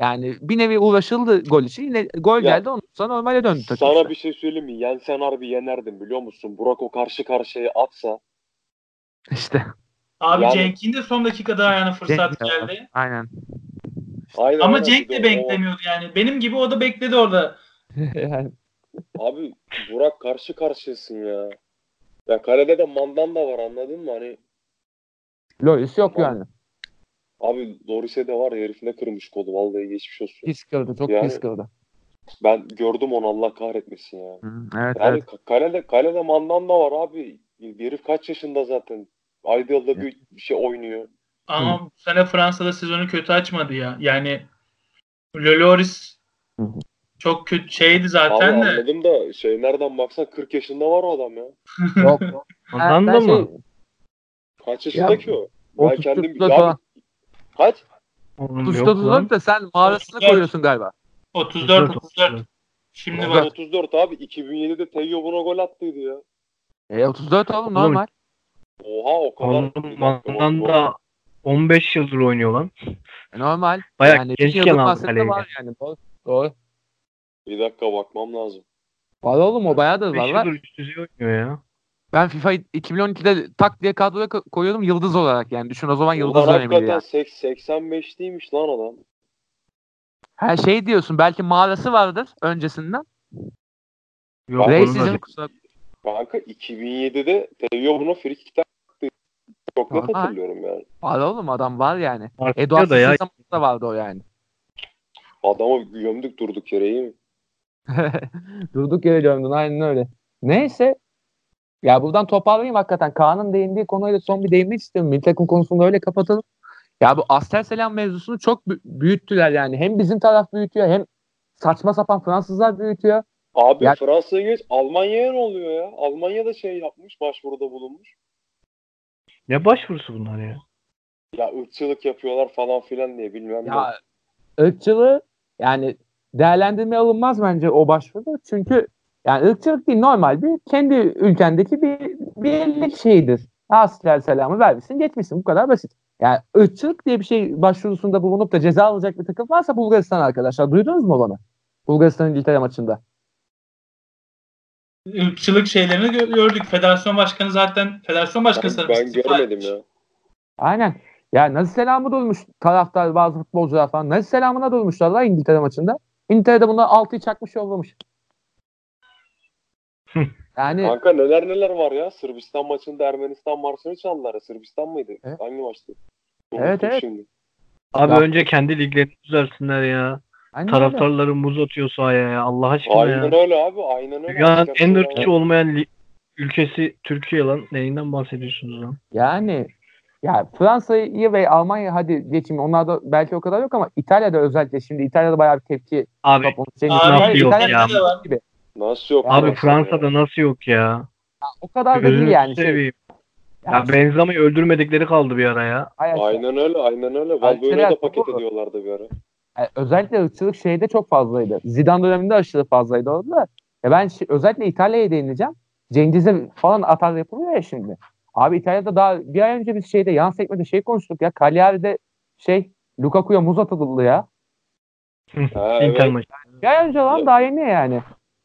yani bir nevi uğraşıldı gol için yine gol Ya, geldi ondan sonra normale döndü takım Sana işte. bir şey söyleyeyim mi? Yensen harbi yenerdim biliyor musun? Burak o karşı karşıya atsa. İşte. Abi Yani- Cenk'in de son dakikada ayağına fırsat Cenk- geldi. Aynen. Aynen, Ama aynen. Cenk de o- beklemiyordu yani. Benim gibi o da bekledi orada. <laughs> yani, Abi Burak karşı karşıyasın ya. Ya kalede de Mandan da var anladın mı? Hani Loris yok yani. Abi Loris'e de var ya herif ne kırmış kolu vallahi geçmiş olsun. Pis kırdı. Çok Yani- pis kırdı. Ben gördüm onu Allah kahretmesin ya. Hı, Evet Yani evet. ka- kalede, kalede Mandan da var abi. Bir herif kaç yaşında zaten. Ayda yılda bir, bir şey oynuyor. Ama bu sene Fransa'da sezonu kötü açmadı ya. Yani Loris Hı hı. çok kötü şeydi Abi zaten de. anladım da şey nereden baksan 40 yaşında var o adam ya. Yok. Ondan da şey- mı? Kaç yaşında ki o? Ben 30 kendim 34 ya, falan. Kaç? Oğlum Tuz yok tuz lan. da sen mağarasına 34. koyuyorsun galiba. 34 34. Şimdi bak 34 abi 2007'de Teo buna gol attıydı ya. E 34 oğlum normal. Oha o kadar. Oğlum Mandan da 15 yıldır oynuyor lan. E, normal. Bayağı yani gençken aldı kaleyi. var yani. Doğru. Doğru. Bir dakika bakmam lazım. Var oğlum o bayağıdır 5 var var. yıldır üst düzey oynuyor ya. Ben FIFA 2012'de tak diye kadroya ko- koyuyordum yıldız olarak yani. Düşün o zaman yıldız Ulan dönemiydi hakikaten yani. sek- 85 değilmiş lan adam. Her şey diyorsun belki mağarası vardır öncesinden. Yok, sizin kusura Kanka 2007'de Teo buna frikikten. Çok net hatırlıyorum yani. Var oğlum adam var yani. Eduard da ya. Zamanında vardı o yani. Adamı gömdük durduk yere iyi mi? <laughs> Durduk yere gömdün aynen öyle. Neyse. Ya buradan toparlayayım hakikaten. Kaan'ın değindiği konuyla son bir değinmek istiyorum. Milli takım konusunu öyle kapatalım. Ya bu Astel Selam mevzusunu çok bü- büyüttüler yani. Hem bizim taraf büyütüyor hem saçma sapan Fransızlar büyütüyor. Abi Ya- Fransa'ya geç. Almanya'ya ne oluyor ya? Almanya da şey yapmış, başvuruda bulunmuş. Ne başvurusu bunlar ya? Ya ırkçılık yapıyorlar falan filan diye bilmem ne. Ya ırkçılığı yani değerlendirmeye alınmaz bence o başvuruda. Çünkü yani ırkçılık değil normal bir kendi ülkendeki bir birlik şeyidir. Astel selamı vermişsin geçmişsin bu kadar basit. Yani ırkçılık diye bir şey başvurusunda bulunup da ceza alacak bir takım varsa Bulgaristan arkadaşlar. Duydunuz mu bana? Bulgaristan İngiltere maçında. ırkçılık şeylerini gö- gördük. Federasyon başkanı zaten federasyon başkanı ben, ben görmedim etmiş. ya. Aynen. Ya Nazi selamı durmuş taraftar bazı futbolcular falan. Nazi selamına durmuşlar lan İngiltere maçında. İngiltere'de buna 6'yı çakmış yollamış. <laughs> yani Kanka neler neler var ya. Sırbistan maçında Ermenistan marşını çaldılar. ya. Sırbistan mıydı? Evet. Hangi maçtı? Evet, Unuttum evet. Şimdi. Abi Ya- önce kendi liglerini düzelsinler ya. aynen öyle. Taraftarları muz atıyor sahaya ya. Allah aşkına Aynen ya. öyle abi. Aynen öyle. Dünyanın en ırkçı olmayan li- ülkesi Türkiye lan. Neyinden bahsediyorsunuz lan? Yani ya Fransa'yı ve Almanya hadi geçeyim. Onlarda belki o kadar yok ama İtalya'da özellikle şimdi İtalya'da bayağı bir tepki Abi Abi, nasıl yok İtalya'da ya? da var gibi. Nasıl yok? abi Fransa'da ya? nasıl yok ya? O kadar da Gözünü değil yani. Şey, seveyim. yani Ya Benzema'yı öldürmedikleri kaldı bir ara ya. hayır, Aynen öyle. Aynen öyle. Valbuena'yı da paket Topu- ediyorlardı bir ara. Yani özellikle ırkçılık şeyde çok fazlaydı. Zidane döneminde aşırı fazlaydı orada. da. Ya ben şi- özellikle İtalya'ya değineceğim. Cengiz'e falan atar yapılıyor ya şimdi. Abi İtalya'da daha bir ay önce biz şeyde yan sekmede şey konuştuk ya. Cagliari'de şey Lukaku'ya muz atıldı ya. Ha, evet. Bir ay önce lan Ya- daha yeni yani.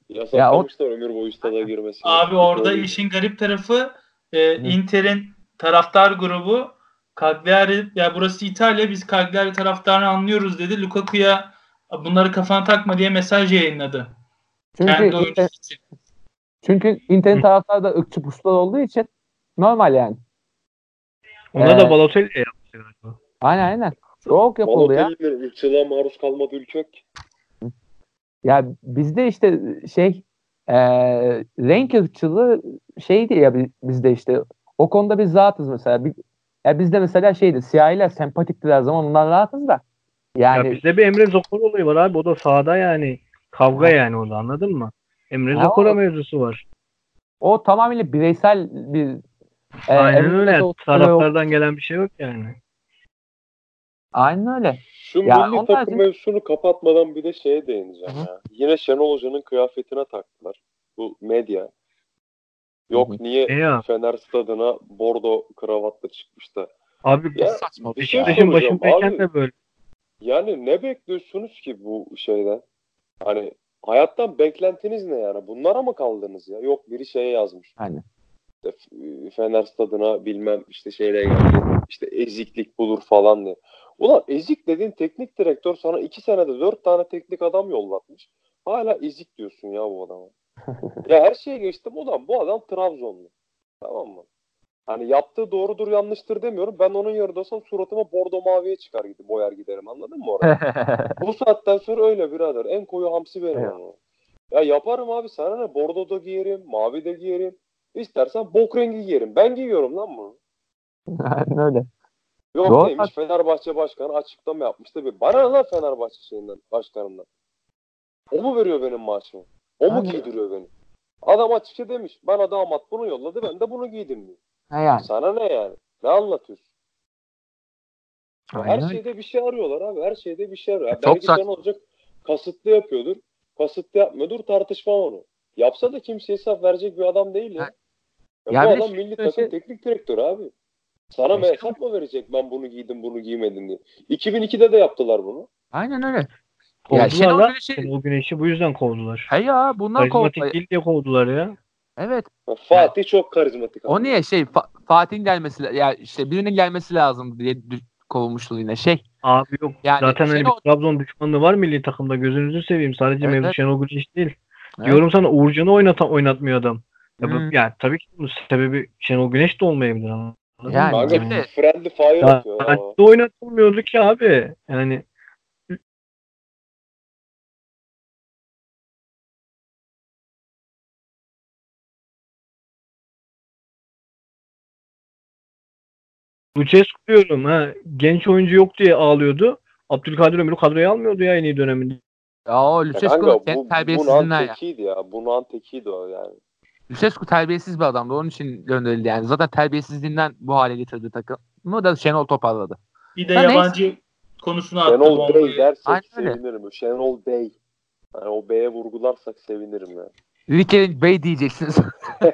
Yasaklamışlar ömür boyu stada girmesi. Abi orada Öyle. işin garip tarafı e. Inter'in taraftar grubu Cagliari ya burası İtalya biz Cagliari taraftarını anlıyoruz dedi. Lukaku'ya bunları kafana takma diye mesaj yayınladı. Çünkü Kendi Inter, için. çünkü Inter'in taraftarı da ırkçı puslar olduğu için normal yani. Ona Ee, da Balotelli yaptı galiba. Aynen aynen. Çok yapıldı ya. Balotelli'nin ırkçılığa maruz kalmadığı ülke yok ki. Ya bizde işte şey e, renk ırkçılığı şeydi ya bi- bizde işte o konuda biz rahatız mesela. Bir, ya bizde mesela şeydi siyahiler sempatiktir her zaman ondan rahatız da. Yani Ya bizde bir Emre Zokor olayı var abi. O da sahada yani. Kavga yani o da anladın mı? Emre Ha, Zokora mevzusu var. o tamamıyla bireysel bir e, Aynen evinde öyle. Taraftardan gelen bir şey yok yani. Aynen öyle. Şu Ya milli onlar takım da- mevzusunu kapatmadan bir de şeye değineceğim ya. Yine Şenol Hoca'nın kıyafetine taktılar. Bu medya. Yok Hı hı. niye E ya. Fener stadına bordo kravatla çıkmış da. Abi Ya Saçma bir şey şey. Beşiktaş'ın başındayken de böyle. Yani ne bekliyorsunuz ki bu şeyden? Hani hayattan beklentiniz ne yani? Bunlara mı kaldınız ya? Yok biri şeye yazmış. Aynen. İşte Fener stadına bilmem işte şeyle geldi. İşte eziklik bulur falan diye. Ulan ezik dediğin teknik direktör sana iki senede dört tane teknik adam yollatmış. Hala ezik diyorsun ya bu adama. <laughs> ya her şeye geçtim ulan bu adam Trabzonlu. Tamam mı? Hani yaptığı doğrudur yanlıştır demiyorum. Ben onun yerinde olsam suratıma bordo maviye çıkar gidip boyar giderim anladın mı oraya? <laughs> Bu saatten sonra öyle birader. En koyu hamsi benim Evet. ama. Ya yaparım abi sana ne? Bordo da giyerim, mavi de giyerim. İstersen bok rengi giyerim. Ben giyiyorum lan bunu. <laughs> Aynen öyle. Yok Doğru. neymiş Fenerbahçe Başkanı açıklama yapmıştı. Bir bana ne lan Fenerbahçe şeyinden, başkanından. O mu veriyor benim maaşımı? O mu giydiriyor beni? Adam açıkça demiş. Bana damat bunu yolladı ben de bunu giydim diyor. Ha yani. Sana ne yani? Ne anlatıyorsun? Her Aynen öyle. şeyde bir şey arıyorlar abi. Her şeyde bir şey arıyor. Ya Çok Belki sen olacak kasıtlı yapıyordur. Kasıtlı yapmıyordur tartışmam onu. Yapsa da kimse hesap verecek bir adam değil ya. Ha. Ya Ya bu adam milli takım şey- teknik direktörü abi. Sana mı hesap mı verecek ben bunu giydim bunu giymedim diye. 2002'de de yaptılar bunu. Aynen öyle. Ya Kovdular Şenol lan. Güneş'i Şenol Güneş'i bu yüzden kovdular. he ya bundan Karizmatik kovdular. değil diye kovdular ya. Evet. Ya Fatih çok karizmatik. O niye şey Fa- Fatih'in gelmesi ya işte birinin gelmesi lazım diye kovulmuştu yine şey. Abi yok. Yani Zaten hani Şenol- bir Trabzon düşmanlığı var milli takımda. Gözünüzü seveyim. Sadece Evet, mevzu evet. Şenol Güneş değil. Evet. Diyorum sana Uğurcan'ı oynata, oynatmıyor adam. Ya, bu- Hmm. yani tabii ki bunun sebebi Şenol Güneş de olmayabilir ama. Yani? Kanka friendly fire Ya, atıyor. ya. de oynatılmıyordu ki abi. Yani Lucescu diyorum ha. Genç oyuncu yok diye ağlıyordu. Abdülkadir Ömür'ü kadroya almıyordu ya en iyi döneminde. Ya o Lucescu bunun terbiyesizliğinden ya. tekiydi ya. Bunun tekiydi o yani. Lucescu terbiyesiz bir adamdı. Onun için gönderildi yani. Zaten terbiyesizliğinden bu hale getirdi takımı da Şenol toparladı. Bir de neyse. yabancı konusunu attı Şenol Bey bombayı. dersek Aynen öyle. sevinirim. Şenol Bey. Yani o B'ye vurgularsak sevinirim ya. Rikel'in Bey diyeceksiniz. <laughs>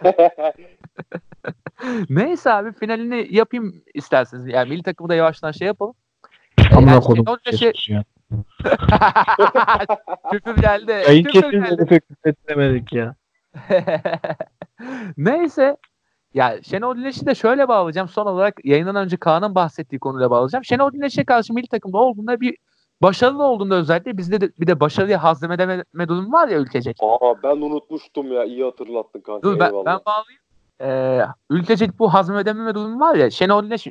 Neyse abi finalini yapayım isterseniz. Yani milli takımı da yavaştan şey yapalım. Amına yani kodum. Ya. <laughs> <laughs> Küfür geldi. Yayın kesilmedi geldi. pek etmedik ya. <laughs> Neyse. Ya Şenol Güneş'i de şöyle bağlayacağım. Son olarak yayından önce Kaan'ın bahsettiği konuyla bağlayacağım. Şenol Güneş'e karşı milli takımda olduğunda bir başarılı olduğunda özellikle bizde de bir de başarıyı hazmedeme durumu var ya ülkecek. Aa ben unutmuştum ya. İyi hatırlattın kanka. Dur ben, eyvallah. ben bağlayayım. Ee, ülkecek bu hazmedememe durumu var ya. Şenol Güneş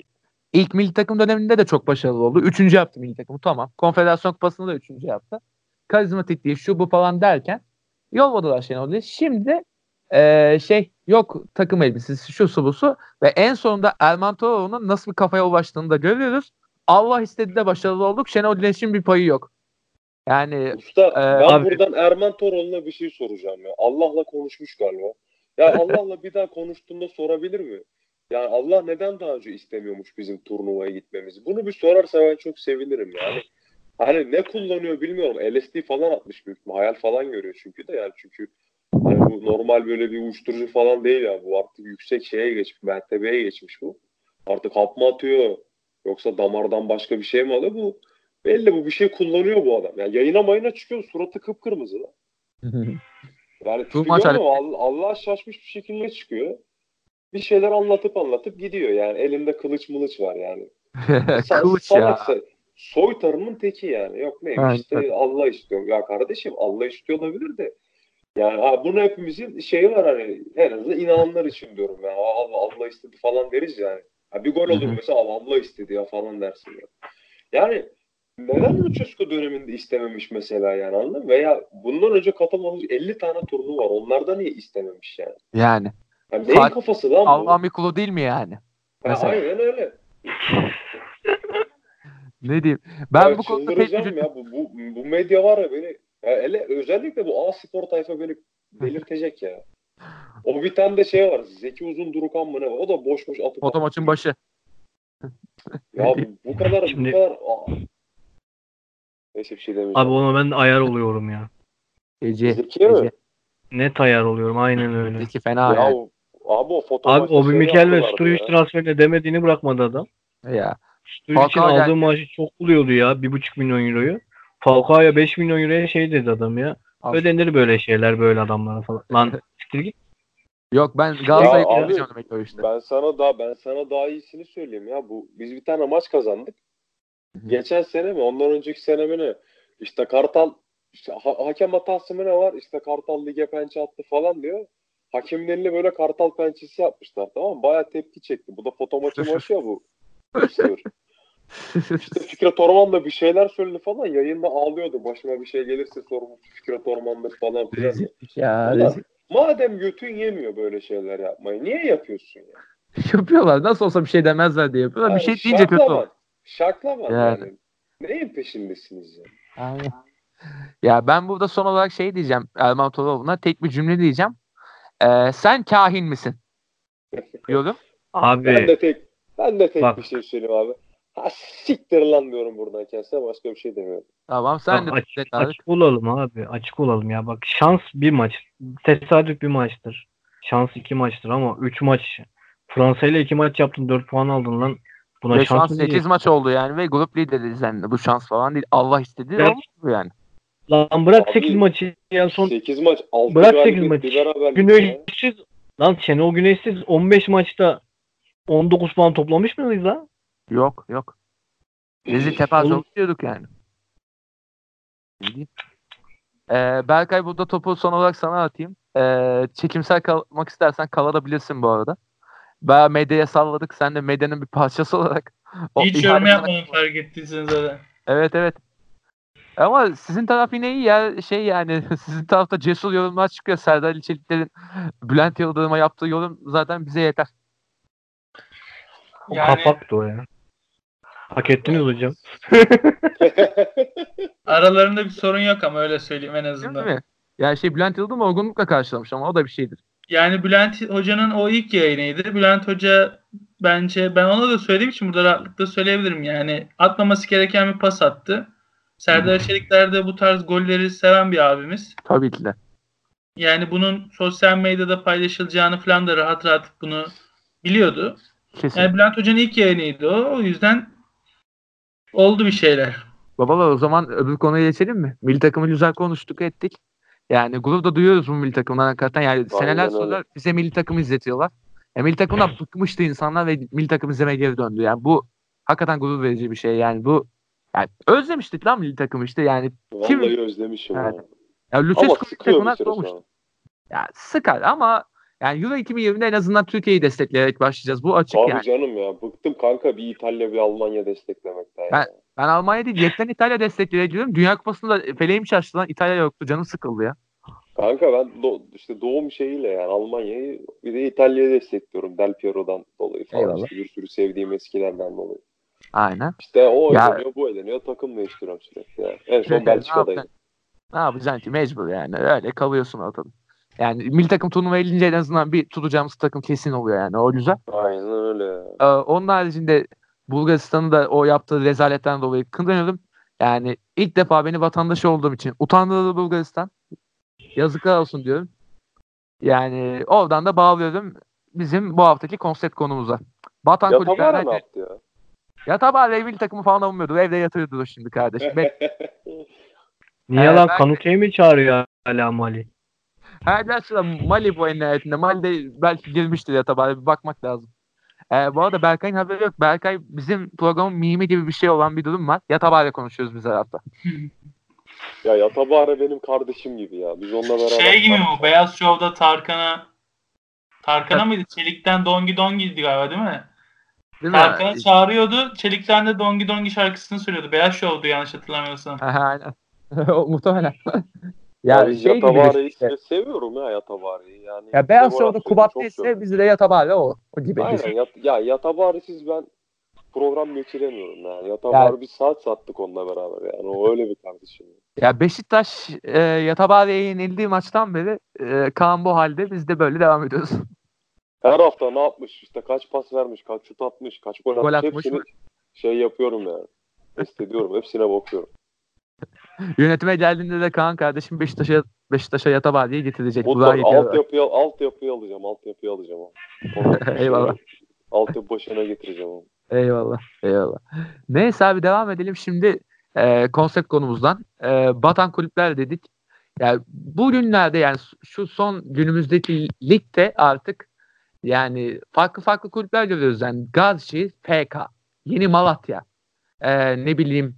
ilk milli takım döneminde de çok başarılı oldu. Üçüncü yaptı milli takımı tamam. Konfederasyon kupasını da üçüncü yaptı. Karizmatik değil şu bu falan derken yolladılar Şenol Güneş. Şimdi ee, şey yok takım elbisesi şu su bu su ve en sonunda Erman Toroğlu'nun nasıl bir kafaya ulaştığını da görüyoruz. Allah istedi de başarılı olduk. Şenol Güneş'in bir payı yok. Yani Usta Ee, ben abi- buradan Erman Toroğlu'na bir şey soracağım ya. Allah'la konuşmuş galiba. Ya <laughs> Allah'la bir daha konuştuğunda sorabilir mi? Yani Allah neden daha önce istemiyormuş bizim turnuvaya gitmemizi? Bunu bir sorarsa ben çok sevinirim yani. Hani ne kullanıyor bilmiyorum. LSD falan atmış büyük ihtimal. Hayal falan görüyor çünkü de yani çünkü hani bu normal böyle bir uyuşturucu falan değil ya. Bu artık yüksek şeye geçmiş, mertebeye geçmiş bu. Artık hap mı atıyor? Yoksa damardan başka bir şey mi alıyor? Bu belli bu bir şey kullanıyor bu adam. Yani yayına mayına çıkıyor suratı kıpkırmızı. <laughs> Yani tipi görmüyor? Allah, şaşmış bir şekilde çıkıyor. Bir şeyler anlatıp anlatıp gidiyor. Yani elinde kılıç mılıç var yani. <laughs> Sa- Kılıç ya. salaksa, soytarının teki yani. Yok neymiş Aynen. işte Allah istiyor. Ya kardeşim Allah istiyor olabilir de. Yani ha, bunu hepimizin şeyi var hani en azından inananlar için diyorum ya. Allah Allah istedi falan deriz yani. Ha, bir gol olur mesela Allah Allah istedi ya falan dersin ya. Yani neden Lucescu döneminde istememiş mesela yani anladın mı? Veya bundan önce katılmamış 50 tane turnu var. Onlarda niye istememiş yani? Yani. yani neyin kafası lan bu? Allah'ın bir kulu değil mi yani? Ha, mesela. aynen öyle. Ne diyeyim? Ben ya bu konuda pek üzüldüm. ya. Bu, bu, bu medya var ya beni ya hele özellikle bu A spor tayfa beni delirtecek ya. O bir tane de şey var. Zeki Uzun Durukan mı ne var? O da boş boş atıp Foto maçın başı. Ya bu, kadar Şimdi- bu kadar Aa. Neyse bir şey demeyeceğim. Abi ona ben ayar oluyorum ya. Gece. Zeki mi? Gece. Net ayar oluyorum aynen öyle. Zeki fena Ya, yani. o- abi o foto Abi Obi Mikel ve Sturridge transferine demediğini bırakmadı adam. Ya. Sturridge için Falcao aldığı geldi. maaşı çok buluyordu ya. 1,5 milyon euroyu. Falcao'ya 5 milyon euroya şey dedi adam ya. Al. Ödenir böyle şeyler böyle adamlara falan. Lan <laughs> siktir git. Yok ben Galatasaray'ı abi, kutlayacağım demek o işte. Ben sana daha ben sana daha iyisini söyleyeyim ya. Bu biz bir tane maç kazandık. Geçen sene mi? Ondan önceki sene mi ne? İşte Kartal işte ha- hakem hatası mı ne var? İşte Kartal lige pençe attı falan diyor. Hakemin eline böyle Kartal pençesi yapmışlar tamam mı? Bayağı tepki çekti. Bu da foto maçı <laughs> maçı ya bu. Sır. <laughs> İşte Fikret Orman da bir şeyler söyledi falan. Yayında ağlıyordu. Başıma bir şey gelirse sorumlusu Fikret Orman'dır falan filan. ya Ulan. Madem götün yemiyor böyle şeyler yapmayı. Niye yapıyorsun ya? <laughs> Yapıyorlar. Nasıl olsa bir şey demezler diye yapıyorlar. Bir şey Yani deyince kötü şaklaman. olur. Şaklaman Yani. yani. Neyin peşindesiniz ya? Aynen. Ya ben burada son olarak şey diyeceğim Erman Toroğlu'na tek bir cümle diyeceğim. Ee, sen kahin misin? <laughs> Diyorum. Abi Ben de tek ben de tek Bak. bir şey söyleyeyim abi. Ha siktir lan diyorum buradan kendisine başka bir şey demiyorum. Tamam sen de Bak, aç- net abi. açık olalım abi. Açık olalım ya. Bak şans bir maç. Tesadüf bir maçtır. Şans iki maçtır ama üç maç. Fransa ile iki maç yaptın. Dört puan aldın lan. Buna Ve şans mı 8 diyeceksin? maç oldu yani ve grup lideriz yani. Bu şans falan değil. Allah istedi Evet. olmuş bu yani. Lan bırak Abi, 8 maçı ya son 8 maç 6 Bırak sekiz galibiyet maç. bir beraberlik ya. Güneşsiz lan Şenol Güneşsiz 15 maçta 19 puan toplamış mıyız lan? Yok yok. Rezil tepaze Oğlum. diyorduk yani. Ee, Berkay burada topu son olarak sana atayım. Ee, çekimsel kalmak istersen kalabilirsin bu arada. Bayağı medyaya salladık. Sen de medyanın bir parçası olarak. <laughs> o Hiç yorum yapmadım fark ettiyseniz zaten. Evet evet. Ama sizin taraf yine iyi ya. Şey yani <laughs> sizin tarafta cesur yorumlar çıkıyor. Serdar Ali Çelikler'in Bülent Yıldırım'a yaptığı yorum zaten bize yeter. O Yani- kapaktı o ya. Hak ettiniz hocam. <laughs> Aralarında bir sorun yok ama öyle söyleyeyim en Değil azından. mi? Yani şey Bülent Yıldırım olgunlukla karşılamış ama o da bir şeydir. Yani Bülent Hoca'nın o ilk yayınıydı. Bülent Hoca bence ben ona da söylediğim için burada rahatlıkla söyleyebilirim. Yani atmaması gereken bir pas attı. Serdar Çelikler de bu tarz golleri seven bir abimiz. Tabii ki de. Yani bunun sosyal medyada paylaşılacağını falan da rahat rahat bunu biliyordu. Kesin. Yani Bülent Hoca'nın ilk yayınıydı o. O yüzden oldu bir şeyler. Babalar o zaman öbür konuya geçelim mi? Milli takımı güzel konuştuk ettik. Yani gururda duyuyoruz bu milli takımdan hakikaten. Yani seneler öyle. sonra bize milli takım izletiyorlar. Ya milli takımdan <clears throat> bıkmıştı insanlar ve milli takım izlemeye geri döndü. Yani bu hakikaten gurur verici bir şey. Yani bu yani özlemiştik lan milli takımı işte yani. Kim- Vallahi özlemişim Evet. Ya Ama Lucescu milli. Ya sıkar ama yani Euro 2020'de en azından Türkiye'yi destekleyerek başlayacağız. Bu açık Abi yani. canım ya bıktım kanka bir İtalya bir Almanya desteklemekten ya. Ben- Ben Almanya değil yetten İtalya destekleyeceğim. Dünya Kupası'nda feleğim şaştı lan. İtalya yoktu. Canım sıkıldı ya. Kanka ben do- işte doğum şeyiyle yani Almanya'yı bir de İtalya'yı destekliyorum Del Piero'dan dolayı falan. Eyvallah. İşte bir sürü sevdiğim eskilerden dolayı. Aynen. İşte o Ya- eğleniyor bu eğleniyor takım değiştiriyorum sürekli ya. En son Belçika'dayım. Ne yapacaksın ki? Mecbur yani. Öyle kalıyorsun ortada. Yani milli takım turnuva gelince en azından bir tutacağımız takım kesin oluyor yani. O güzel. Aynen öyle. Ee, onun haricinde Bulgaristan'ı da o yaptığı rezaletten dolayı kınıyorum. Yani ilk defa beni vatandaş olduğum için utandırdı Bulgaristan. Yazıklar olsun diyorum. Yani oradan da bağlıyorum bizim bu haftaki konsept konumuza. Batan Ya kulüplerden ne yaptı ya? ya tabi milli takımı falan almıyordu. Evde yatıyordu o şimdi kardeşim. Ben, <laughs> Niye Ee, lan ben- Kanute'yi mi çağırıyor hala Mali? Her sıra Mali bu en nihayetinde. Mali de belki girmiştir ya tabi bir bakmak lazım. Ee, bu arada Berkay'ın haberi yok. Berkay bizim programın mimi gibi bir şey olan bir durum var. Yatabare konuşuyoruz biz her hafta. <laughs> Ya Yatabare benim kardeşim gibi ya. Biz onunla beraber. Şey gibi mi? Beyaz Show'da Tarkan'a Tarkan'a mıydı? Çelik'ten Dongi Dongi'ydi galiba değil mi? Değil mi? Tarkan'ı çağırıyordu. Çelik'ten de Dongi Dongi şarkısını söylüyordu. Beyaz Show'du yanlış hatırlamıyorsam. Aha, Aynen. <laughs> Muhtemelen. Ya, ya biz şey gibi Yatabare'yi işte. seviyorum ya Yatabare'yi. Yani Ya Beyaz sözü Kubat yok. bizde de Yatabare o. O gibi. Aynen. <laughs> Yat, ya Yatabare'siz ben program geçiremiyorum yani. Yatabare bir saat sattık onunla beraber yani. O öyle bir kardeşim. Ya Beşiktaş e, Yatabare'ye yenildiği maçtan beri e, Kaan bu halde biz de böyle devam ediyoruz. <laughs> Her hafta ne yapmış? işte kaç pas vermiş, kaç şut atmış, kaç gol, Gol atmış. atmış Hepsini mı? şey yapıyorum yani. Test ediyorum. Hepsine bakıyorum. Yönetime geldiğinde de Kaan kardeşim Beşiktaş'a Beşiktaş'a Yatabare'yi getirecek. Burak'ı Mutlaka yeter. altyapıya, altyapıya alacağım. Altyapıya alacağım. Onu <laughs> Eyvallah. <laughs> Altyapı başına getireceğim onu. Eyvallah. Eyvallah. Neyse abi devam edelim şimdi e, konsept konumuzdan. E, batan kulüpler dedik. Yani bu günlerde yani şu son günümüzdeki ligde artık yani farklı farklı kulüpler görüyoruz. Yani Gazişehir, FK, Yeni Malatya, e, ne bileyim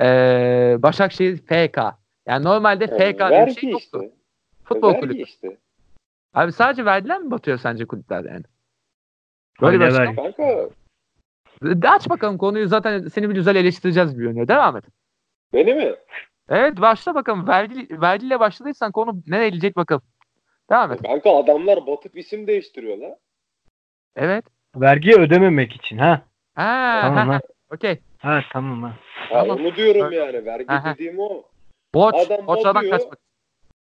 e, Başakşehir, FK. Yani normalde Yani FK diye bir şey yoktu. işte. Futbol vergi kulübü. işte. Abi sadece verdiler mi batıyor sence kulüpler yani? Böyle bir. Kanka De aç bakalım konuyu zaten seni bir güzel eleştireceğiz bir yönde. Devam et. beni mi? Evet başla bakalım. Vergi, vergiyle başladıysan konu nereye gidecek bakalım. Devam et. Kanka adamlar batıp isim değiştiriyorlar. Evet. Vergi ödememek için ha. Ha, Tamam ha, ha. Okey. Ha tamam ha. Ha, Tamam. onu diyorum yani. Vergi Aha. dediğim o. Borç. Adam Borçlardan batıyor. kaçmak.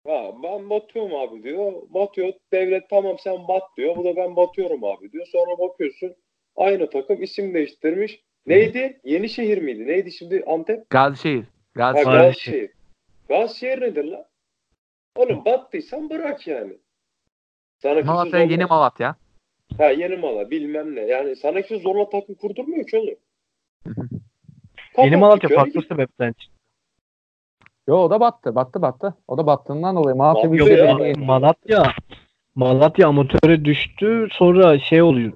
Ha, ben batıyorum abi diyor. Batıyor. Devlet tamam sen bat diyor. Bu da ben batıyorum abi diyor. Sonra bakıyorsun aynı takım isim değiştirmiş. Neydi? Yenişehir miydi? Neydi şimdi Antep? Gazişehir. Ha, Gazişehir. Gazişehir. Gazişehir. Gazişehir nedir lan? Oğlum battıysan bırak yani. Sana kimse Malatya zorla- yeni Malatya. Ha yeni mala bilmem ne. Yani sana kimse zorla takım kurdurmuyor ki oğlum. Yeni Kapat Malatya farklı sebepten çıktı. Yo o da battı. Battı battı. O da battığından dolayı Malatya Yok Yok ya, Belediye- Malatya Malatya amatöre düştü. Sonra şey oluyor.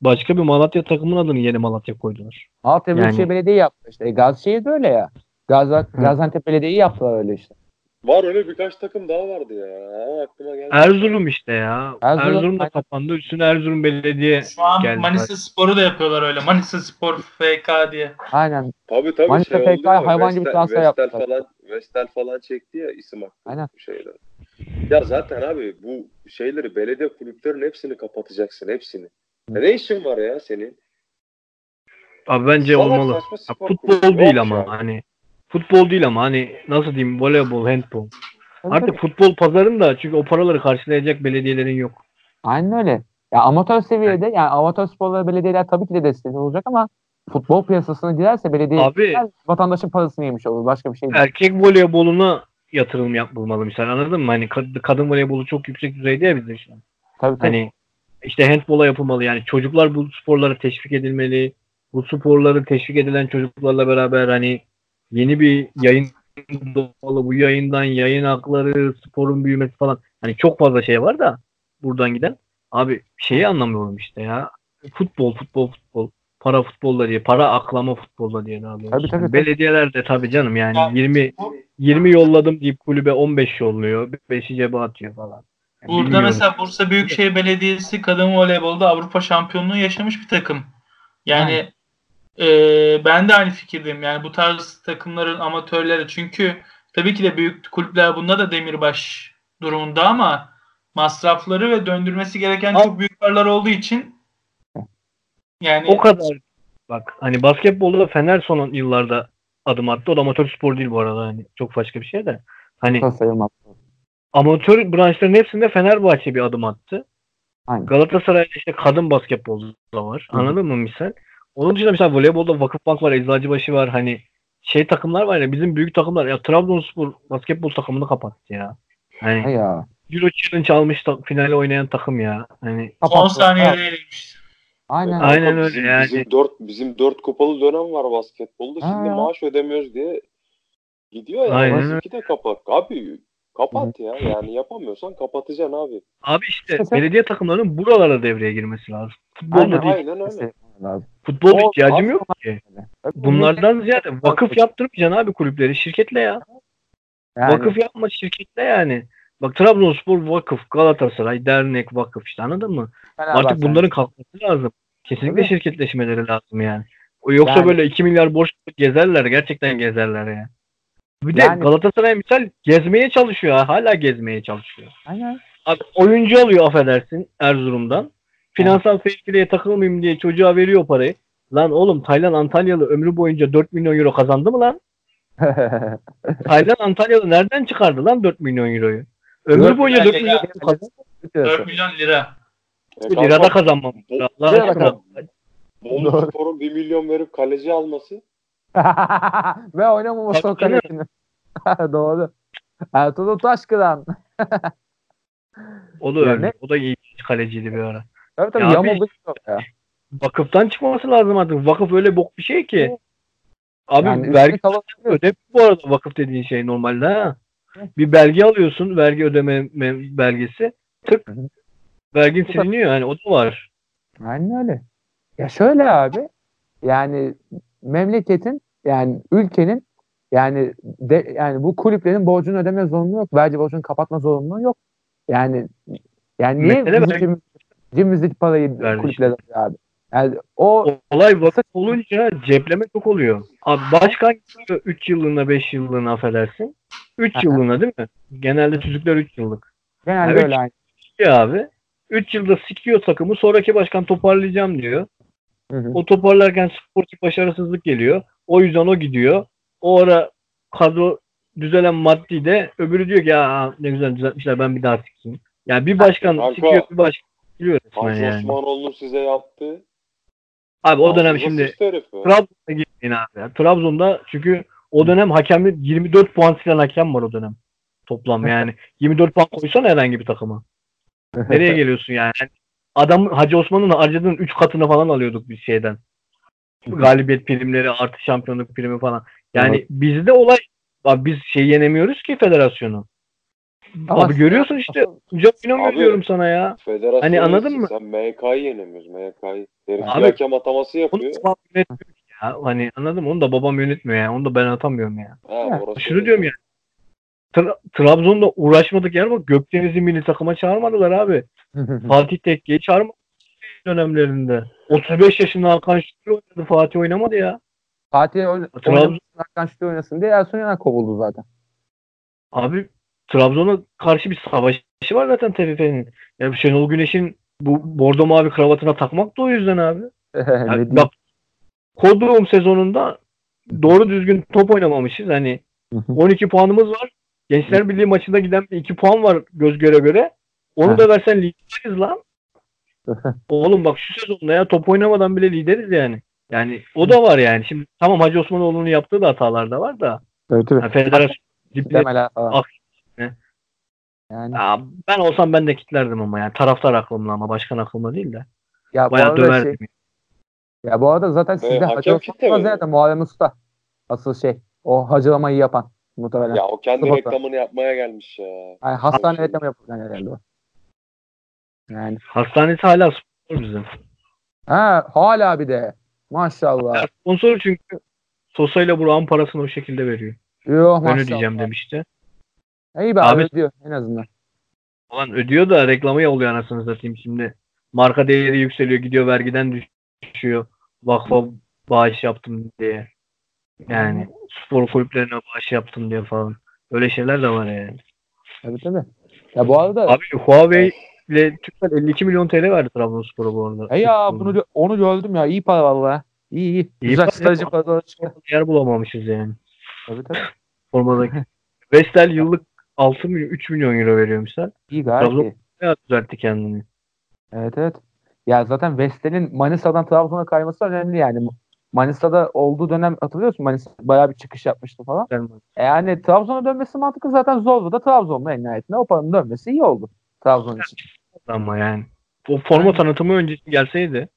Başka bir Malatya takımın adını yeni Malatya koydular. Malatya Yani- Büyükşehir Belediye yaptı işte. E, Gazişehir de öyle ya. Gazi, Gaziantep Belediye'yi yaptılar öyle işte. Var öyle birkaç takım daha vardı ya. Ama aklıma geldi. Erzurum işte ya. Erzurum- Erzurum, da kapandı. Üstüne Erzurum Belediye Şu an geldi. Manisa Spor'u da yapıyorlar öyle. Manisa Spor FK diye. Aynen. Tabii tabii Manisa şey PK oldu ya, hayvan gibi Vestel- transfer Vestel yaptılar. falan Vestel falan çekti ya isim hakkı Aynen. şeyler. Ya zaten abi bu şeyleri belediye kulüplerin hepsini kapatacaksın hepsini. Ya ne işin var ya senin? Abi bence Salak olmalı. saçma Ya spor futbol değil ama ya. hani futbol değil ama hani nasıl diyeyim voleybol, handbol. Tabii, Artık tabii. futbol pazarında çünkü o paraları karşılayacak belediyelerin yok. Aynen öyle. Ya amatör seviyede yani amatör sporları belediyeler tabii ki de destek olacak ama futbol piyasasına girerse belediye Abi- vatandaşın parasını yemiş olur. Başka bir şey değil. Erkek voleyboluna yatırım yapılmalı misal anladın mı? Hani kad- kadın voleybolu çok yüksek düzeyde ya bizde şu an. Tabii tabii. Hani işte handbola yapılmalı yani çocuklar bu sporlara teşvik edilmeli. Bu sporları teşvik edilen çocuklarla beraber hani yeni bir yayın doğalı bu yayından yayın hakları, sporun büyümesi falan. Hani çok fazla şey var da buradan giden. Abi şeyi anlamıyorum işte ya. Futbol, futbol, futbol. Para futbolla diye, para aklama futbolla diye daha doğrusu. Tabii, tabii. Belediyeler de tabii canım yani Ya, 20 bu- 20 yolladım deyip kulübe 15 yolluyor. 5'i cebe atıyor falan. Yani Burada bilmiyorum. mesela Bursa Büyükşehir Belediyesi kadın voleybolda Avrupa şampiyonluğu yaşamış bir takım. Yani e, ben de aynı fikirdeyim. Yani bu tarz takımların amatörleri çünkü tabii ki de büyük kulüpler bunda da demirbaş durumunda ama masrafları ve döndürmesi gereken Abi- çok büyük paralar olduğu için yani O kadar bak hani basketbolda Fener son yıllarda adım attı. O da amatör spor değil bu arada hani çok başka bir şey de. Hani sayılmaz. amatör branşların hepsinde Fenerbahçe bir adım attı. Aynen. Galatasaray'da işte kadın basketbolda var. Hı. Anladın mı misal? Onun dışında mesela voleybolda Vakıfbank var, Eczacıbaşı var. Hani şey takımlar var ya bizim büyük takımlar ya Trabzonspor basketbol takımını kapattı ya. Hani Ha ya. Euro Challenge almış ta- finale oynayan takım ya. Hani son Kapattı. saniyede Ha, elenmiş. Aynen. Aynen. Öyle bizim, yani. Bizim dört, bizim dört kupalı dönem var basketbolda. Şimdi Ha. maaş ödemiyoruz diye gidiyor ya. Aynen Bizimki de kapak. Abi Kapat ya. Yani yapamıyorsan kapatacaksın abi. Abi işte belediye takımlarının buralara devreye girmesi lazım. Futbolda Aynen, değil. Aynen öyle. Lazım. Futbolda O- ihtiyacım yok ki. Bunlardan ziyade vakıf yaptırmayacaksın abi kulüpleri. Şirketle ya. Yani, Vakıf yapma şirketle yani. Bak Trabzonspor vakıf, Galatasaray dernek vakıf işte anladın mı? Fenerbahçe. Artık bunların kalkması lazım. Kesinlikle Tabii. şirketleşmeleri lazım yani. O yoksa Yani- böyle 2 milyar borç gezerler. Gerçekten gezerler ya. Bir de Yani- Galatasaray misal gezmeye çalışıyor. ha, Hala gezmeye çalışıyor. Aynen. Abi oyuncu alıyor affedersin Erzurum'dan. Finansal fair takılmayayım diye çocuğa veriyor parayı. Lan oğlum Taylan Antalyalı ömrü boyunca 4 milyon euro kazandı mı lan? <laughs> Taylan Antalyalı nereden çıkardı lan 4 milyon euroyu? Ömrü Dört boyunca milyon 4 milyon euro kazandı. 4 milyon lira. E Lirada. Bu- Allah Lirada aşkına. Bolu Doğru. Spor'un 1 milyon verip kaleci alması. <laughs> Ve oynamaması o kalesini. <laughs> Doğru. Ertuğrul Taşkıran. O da öyle. O da iyi kaleciydi bir ara. Tabii tabii Ya çok ya. Vakıftan çıkması lazım artık. Vakıf öyle bok bir şey ki. Abi Yani vergi ödeme bu arada vakıf dediğin şey normalde ha. Bir belge alıyorsun. Vergi ödeme me- belgesi. Tık. Hı hı. Vergin siliniyor yani. O da var. Aynen öyle. Ya şöyle abi yani memleketin yani ülkenin yani de, yani bu kulüplerin borcunu ödeme zorunluluğu yok. Vergi borcunu kapatma zorunluluğu yok. Yani yani niye Mesele bizim vergi- cebim- cebimizdeki parayı alıyor abi? Yani o Olay vakıf olunca cepleme çok oluyor. Abi başkan 3 yıllığına 5 yıllığına affedersin. 3 Aha. yıllığına değil mi? Genelde tüzükler 3 yıllık. genelde Ya öyle aynı. Abi 3 yılda sikiyor takımı sonraki başkan toparlayacağım diyor. Hı hı. O toparlarken sportif başarısızlık geliyor. O yüzden o gidiyor. O ara kadro düzelen maddi de öbürü diyor ki ya ne güzel düzeltmişler ben bir daha sikeyim. Yani bir başkan Kanka. sikiyor bir başkan sikiliyor resmen Hacı yani. Osmanoğlu'nun size yaptığı. Abi o dönem şimdi. Trabzon'a gitmeyin abi. ya. Trabzon'da çünkü o dönem hakemli 24 puan silen hakem var o dönem. Toplam yani. <laughs> 24 puan koysana herhangi bir takıma. Nereye geliyorsun yani? Adam Hacı Osman'ın harcadığının 3 katını falan alıyorduk biz şeyden. Galibiyet primleri artı şampiyonluk primi falan. Yani bizde olay abi biz şey yenemiyoruz ki federasyonu. Ama abi görüyorsun işte. Hocam inanmıyorum diyorum sana ya. Federasyon Hani anladın mı? Sen MK'yı yenemiyoruz. MK'yı. Herif Abi- bir hakem ataması Onu yapıyor. da babam yönetmiyor ki ya. Hani anladın mı? Onu da babam yönetmiyor yani. Onu da ben atamıyorum ya. Ha, Ya, orası Şunu öyle. diyorum ya. Tra- Trabzon'da uğraşmadık yer bak Gökdeniz'i milli takıma çağırmadılar abi. <laughs> Fatih Tekke'yi çağırmadı dönemlerinde. 35 yaşında Hakan Şükür oynadı. Fatih oynamadı ya. Fatih oyn- Trabzon- oynamasın, Hakan Şükür oynasın diye Ersun Yanal kovuldu zaten. Abi Trabzon'a karşı bir savaşı var zaten TFF'nin. Ya Şenol Güneş'in bu bordo mavi kravatına takmak da o yüzden abi. <laughs> Yani bak Kodrum sezonunda doğru düzgün top oynamamışız. Hani 12 puanımız var. Gençler Birliği maçında giden bir 2 puan var göz göre göre. Onu da versen lideriz lan. <laughs> Oğlum bak şu sezonda ya top oynamadan bile lideriz yani. Yani o da var yani. Şimdi tamam Hacı Osmanoğlu'nun yaptığı da hatalar da var da. Evet, evet. Yani federasyon. Ak- Ne? Yani Ya ben olsam ben de kitlerdim ama yani taraftar aklımla ama başkan aklımla değil de. ya Bayağı arada şey, döverdim. ya bu arada zaten sizde hakem Osman mi? zaten Muharrem Usta. Asıl şey. O hacılamayı yapan muhtemelen. Ya o kendi Sıfata. reklamını yapmaya gelmiş ya. Yani hastane Şey. reklamı yapılgan herhalde o. Yani. Hastanesi hala sponsor bizim. Ha hala bir de. Maşallah. Ya sponsor çünkü Sosa ile Burak'ın parasını o şekilde veriyor. Yok Ben maşallah. ödeyeceğim demişti. İyi be abi, Abi- diyor en azından. Ulan ödüyor da reklamı oluyor anasını satayım şimdi. Marka değeri yükseliyor gidiyor vergiden düşüyor. Vakfa bağış yaptım diye. Yani spor kulüplerine bağış yaptım diye falan. Öyle şeyler de var yani. Tabii tabii. Ya bu arada Abi Huawei ile Türkcell 52 milyon TL verdi Trabzonspor'a bu arada. e ya bunu onu gördüm ya. İyi para valla. İyi iyi. İyi Güzel para strateji ya. paraları çıktı. Yer bulamamışız yani. Tabii tabii. Formadaki. Vestel yıllık 6 milyon 3 milyon euro veriyormuşlar. İyi gayet Trabzon- iyi. Bayağı düzeltti kendini. Evet evet. Ya zaten Vestel'in Manisa'dan Trabzon'a kayması önemli yani. Manisa'da olduğu dönem hatırlıyorsun Manisa bayağı bir çıkış yapmıştı falan. E yani Trabzon'a dönmesi mantıklı zaten zordu da Trabzon'da en nihayetinde o paranın dönmesi iyi oldu Trabzon için. Ama yani. O forma tanıtımı öncesi gelseydi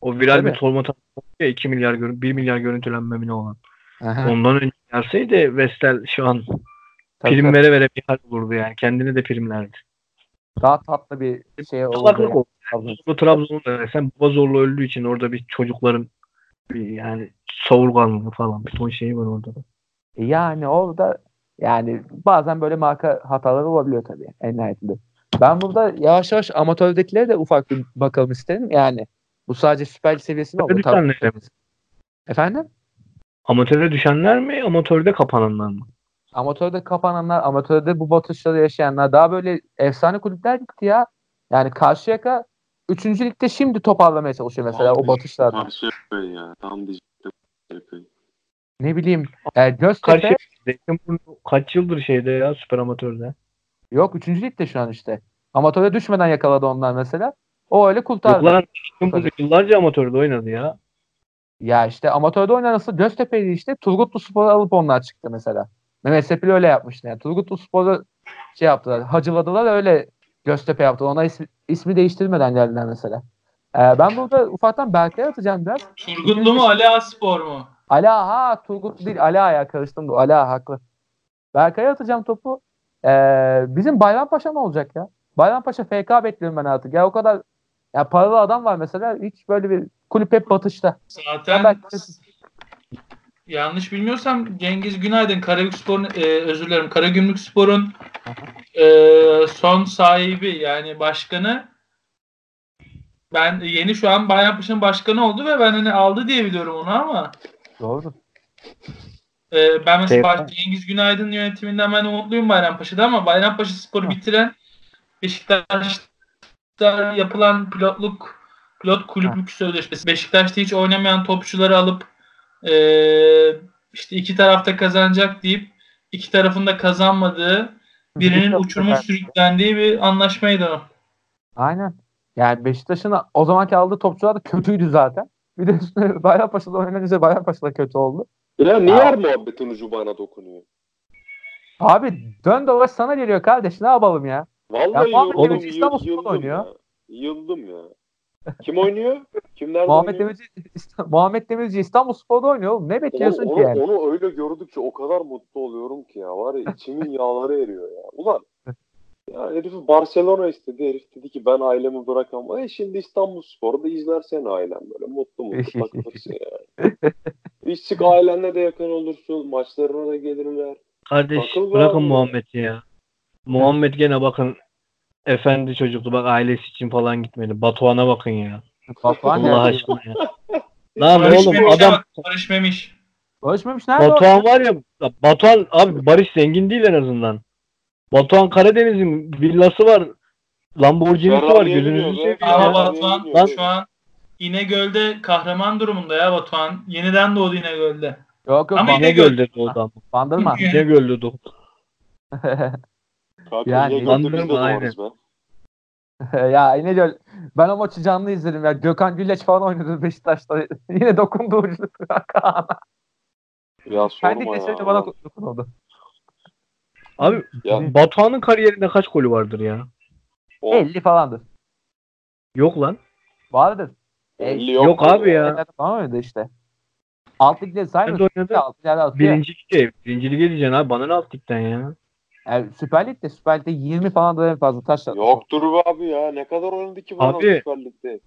o viral Tabii. bir forma tanıtımı ya 2 milyar görün 1 milyar görüntülenme mi ne olan. Aha, Ondan önce gelseydi Vestel şu an Tabii, prim tabii. vere vere bir hal olurdu yani. Kendini de primlerdi. Daha tatlı bir şey oldu. Salaklık yani. oldu. Bu Trabzon'da desen baba zorla öldüğü için orada bir çocukların bir yani savurganlığı falan bir ton şey var orada da. E Yani orada yani bazen böyle marka hataları olabiliyor tabii en nihayetinde. Ben burada yavaş yavaş amatördekilere de ufak bir bakalım isterim. Yani bu sadece süper Lig seviyesi mi oldu? Mi? Efendim? Amatöre düşenler mi, amatörde kapananlar mı? Amatörde kapananlar, amatörde bu batışları yaşayanlar daha böyle efsane kulüpler gitti ya. Yani Karşıyaka 3. ligde şimdi toparlamaya çalışıyor mesela o batışlardan. Tam söyle ya. Tam diyecektim. Ne bileyim e, Göztepe Zeytinburnu kaç yıldır şeyde ya süper amatörde. yok 3. ligde şu an işte. Amatörde düşmeden yakaladı onlar mesela. O öyle kurtardı. Yok lan yıllarca amatörde oynadı ya. Ya işte amatörde oynanırsa Göztepe'ydi işte. Turgutlu Spor'u alıp onlar çıktı mesela. Mehmet Sepil öyle yapmıştı yani. Turgutlu Spor'u şey yaptılar. Hacıladılar öyle Göztepe yaptı. Ona ismi, ismi değiştirmeden geldiler mesela. Ee, ben burada ufaktan Berkay'a atacağım biraz. Turgutlu mu Ali Aspor mu? Ala ha Turgut değil Ala ya karıştım da Ala haklı. Berkay'a atacağım topu. Ee, bizim Bayrampaşa ne olacak ya? Bayrampaşa FK bekliyorum ben artık. Ya o kadar ya paralı adam var mesela. Hiç böyle bir kulüp hep batışta. Zaten yanlış bilmiyorsam Cengiz Günaydın Karabükspor'un e, özür dilerim Karagümrük Spor'un e, son sahibi yani başkanı ben yeni şu an Bayrampaşa'nın başkanı oldu ve ben hani aldı diye biliyorum onu ama Doğru. e, ben mesela baş- Cengiz Günaydın yönetiminden ben umutluyum Bayrampaşa'da ama Bayrampaşa Spor'u bitiren Beşiktaş'ta yapılan pilotluk pilot kulüplük sözleşmesi. Beşiktaş'ta hiç oynamayan topçuları alıp e, işte iki tarafta kazanacak deyip iki tarafında kazanmadığı birinin uçuruma sürüklendiği bir anlaşmaydı o. Aynen. Yani Beşiktaş'ın o zamanki aldığı topçular da kötüydü zaten. Bir de üstüne Bayrampaşa'da oynanınca Bayrampaşa da kötü oldu. Ya niye her muhabbetin ucu bana dokunuyor? Abi dön dolaş sana geliyor kardeş ne yapalım ya? Vallahi Ya yıldım, Demirci İstanbul yıl- Spor oynuyor. ya. Yıldım ya. Kim oynuyor? Kim nerede Muhammed oynuyor? Demirci, Muhammed Demirci İstanbul Spor'da oynuyor oğlum. Ne bekliyorsun onu, ki yani? onu öyle gördükçe o kadar mutlu oluyorum ki ya. Var ya içimin <laughs> yağları eriyor ya. Ulan ya herifi Barcelona istedi. Herif dedi ki ben ailemi bırakamam. E şimdi İstanbul Spor'da izlersen ailen böyle mutlu mutlu <laughs> takılırsın ya. Hiç çık ailenle de yakın olursun. Maçlarına da gelirler. Kardeş Akıl bırakın? Muhammed'i ya. Muhammed gene bakın efendi çocuktu bak ailesi için falan gitmedi. Batuhan'a bakın ya. Batuhan Allah aşkına ya. Lan oğlum adam bak, Barış Memiş. Barışmamış nerede o? Batuhan var ya Batuhan abi Barış zengin değil en azından. Batuhan Karadeniz'in villası var. Lamborghini'si var gözünüzü seveyim Ama Batuhan Lan- şu an İnegöl'de kahraman durumunda ya Batuhan. Yeniden doğdu İnegöl'de. Yok yok Ama Ama Ne gölde doğdu ama. bandırma. Ne gölde doğdu. <laughs> Kanka Yani- niye gördü biz Anladım, de doğarız be. <laughs> ya yine diyor. Ben o maçı canlı izledim ya. Gökhan Güleç falan oynadı Beşiktaş'ta. <laughs> yine dokundu ucu Kaan'a. <laughs> Ya Kendi sorma ya. bana dokunuldu. Abi Ya, Batuhan'ın kariyerinde kaç golü vardır ya? o 50 falandır. Yok lan. Vardır. E, 50 Yok, yoktur abi ya. Evet, tamam oynadı işte. Alt ligde saymıyorsun. Alt ligde atıyor. Birinci lige. Birinci lige diyeceksin abi. Bana ne alt ligden ya? Yani Süper Lig'de Süper Lig'de 20 falan da en fazla taş. Yoktur be abi ya. Ne kadar oynadı ki bu adam Abi. Süper Lig'de?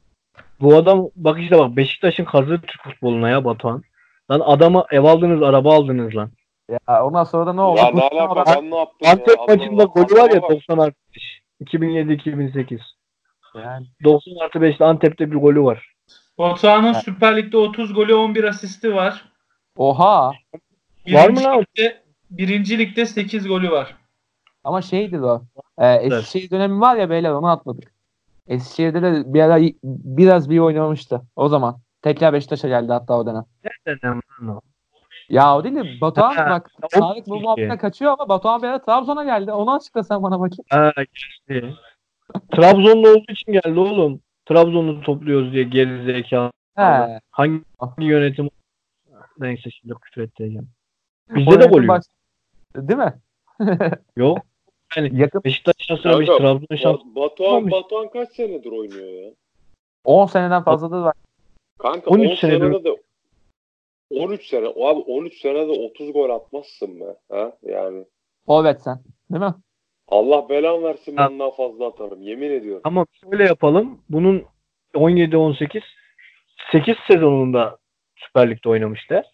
Bu adam bak işte bak Beşiktaş'ın kazığı Türk futboluna ya Batuhan. Lan adama ev aldınız, araba aldınız lan. Ya ondan sonra da ne oldu? Ya ne alaka ben ne yaptım ya? Antep Allah maçında golü var ya Adama bak. 90 artı 5. 2007-2008. Yani, 90 artı 5'te Antep'te bir golü var. Batuhan'ın Süper Lig'de 30 golü 11 asisti var. oha. Var mı lan? Ligde, birinci ligde 8 golü var. Ama şeydi o. E, Eskişehir dönemi var ya beyler onu atmadık. Eskişehir'de de bir ara biraz bir oynamıştı. O zaman. Tekrar Beşiktaş'a geldi hatta o dönem. O? Ya o değil de Batuhan Ha, bak o Tarık bu işte. muhabbetine kaçıyor ama Batuhan bir ara Trabzon'a geldi. Onu açıkla sen bana bakayım. Ha geçti. Trabzonlu olduğu için geldi oğlum. Trabzon'u topluyoruz diye geri zekalı. He. Hangi yönetim neyse şimdi küfür edeceğim. O Bizde de yönetim gol yok. baş- Değil mi? <laughs> Yok. Yakın Beşiktaş şansına biz Kanka, Trabzon şansı. Ba- Batuhan. Batuhan kaç senedir oynuyor ya? 10 seneden fazladır var. Kanka 13 10 senedir. senede de 13 sene. O abi 13 senede 30 gol atmazsın be. Ha? Yani Forvet sen. Değil mi? Allah belan versin ben daha fazla atarım. Yemin ediyorum. Ama şöyle yapalım. Bunun 17-18 8 sezonunda Süper Lig'de oynamışlar.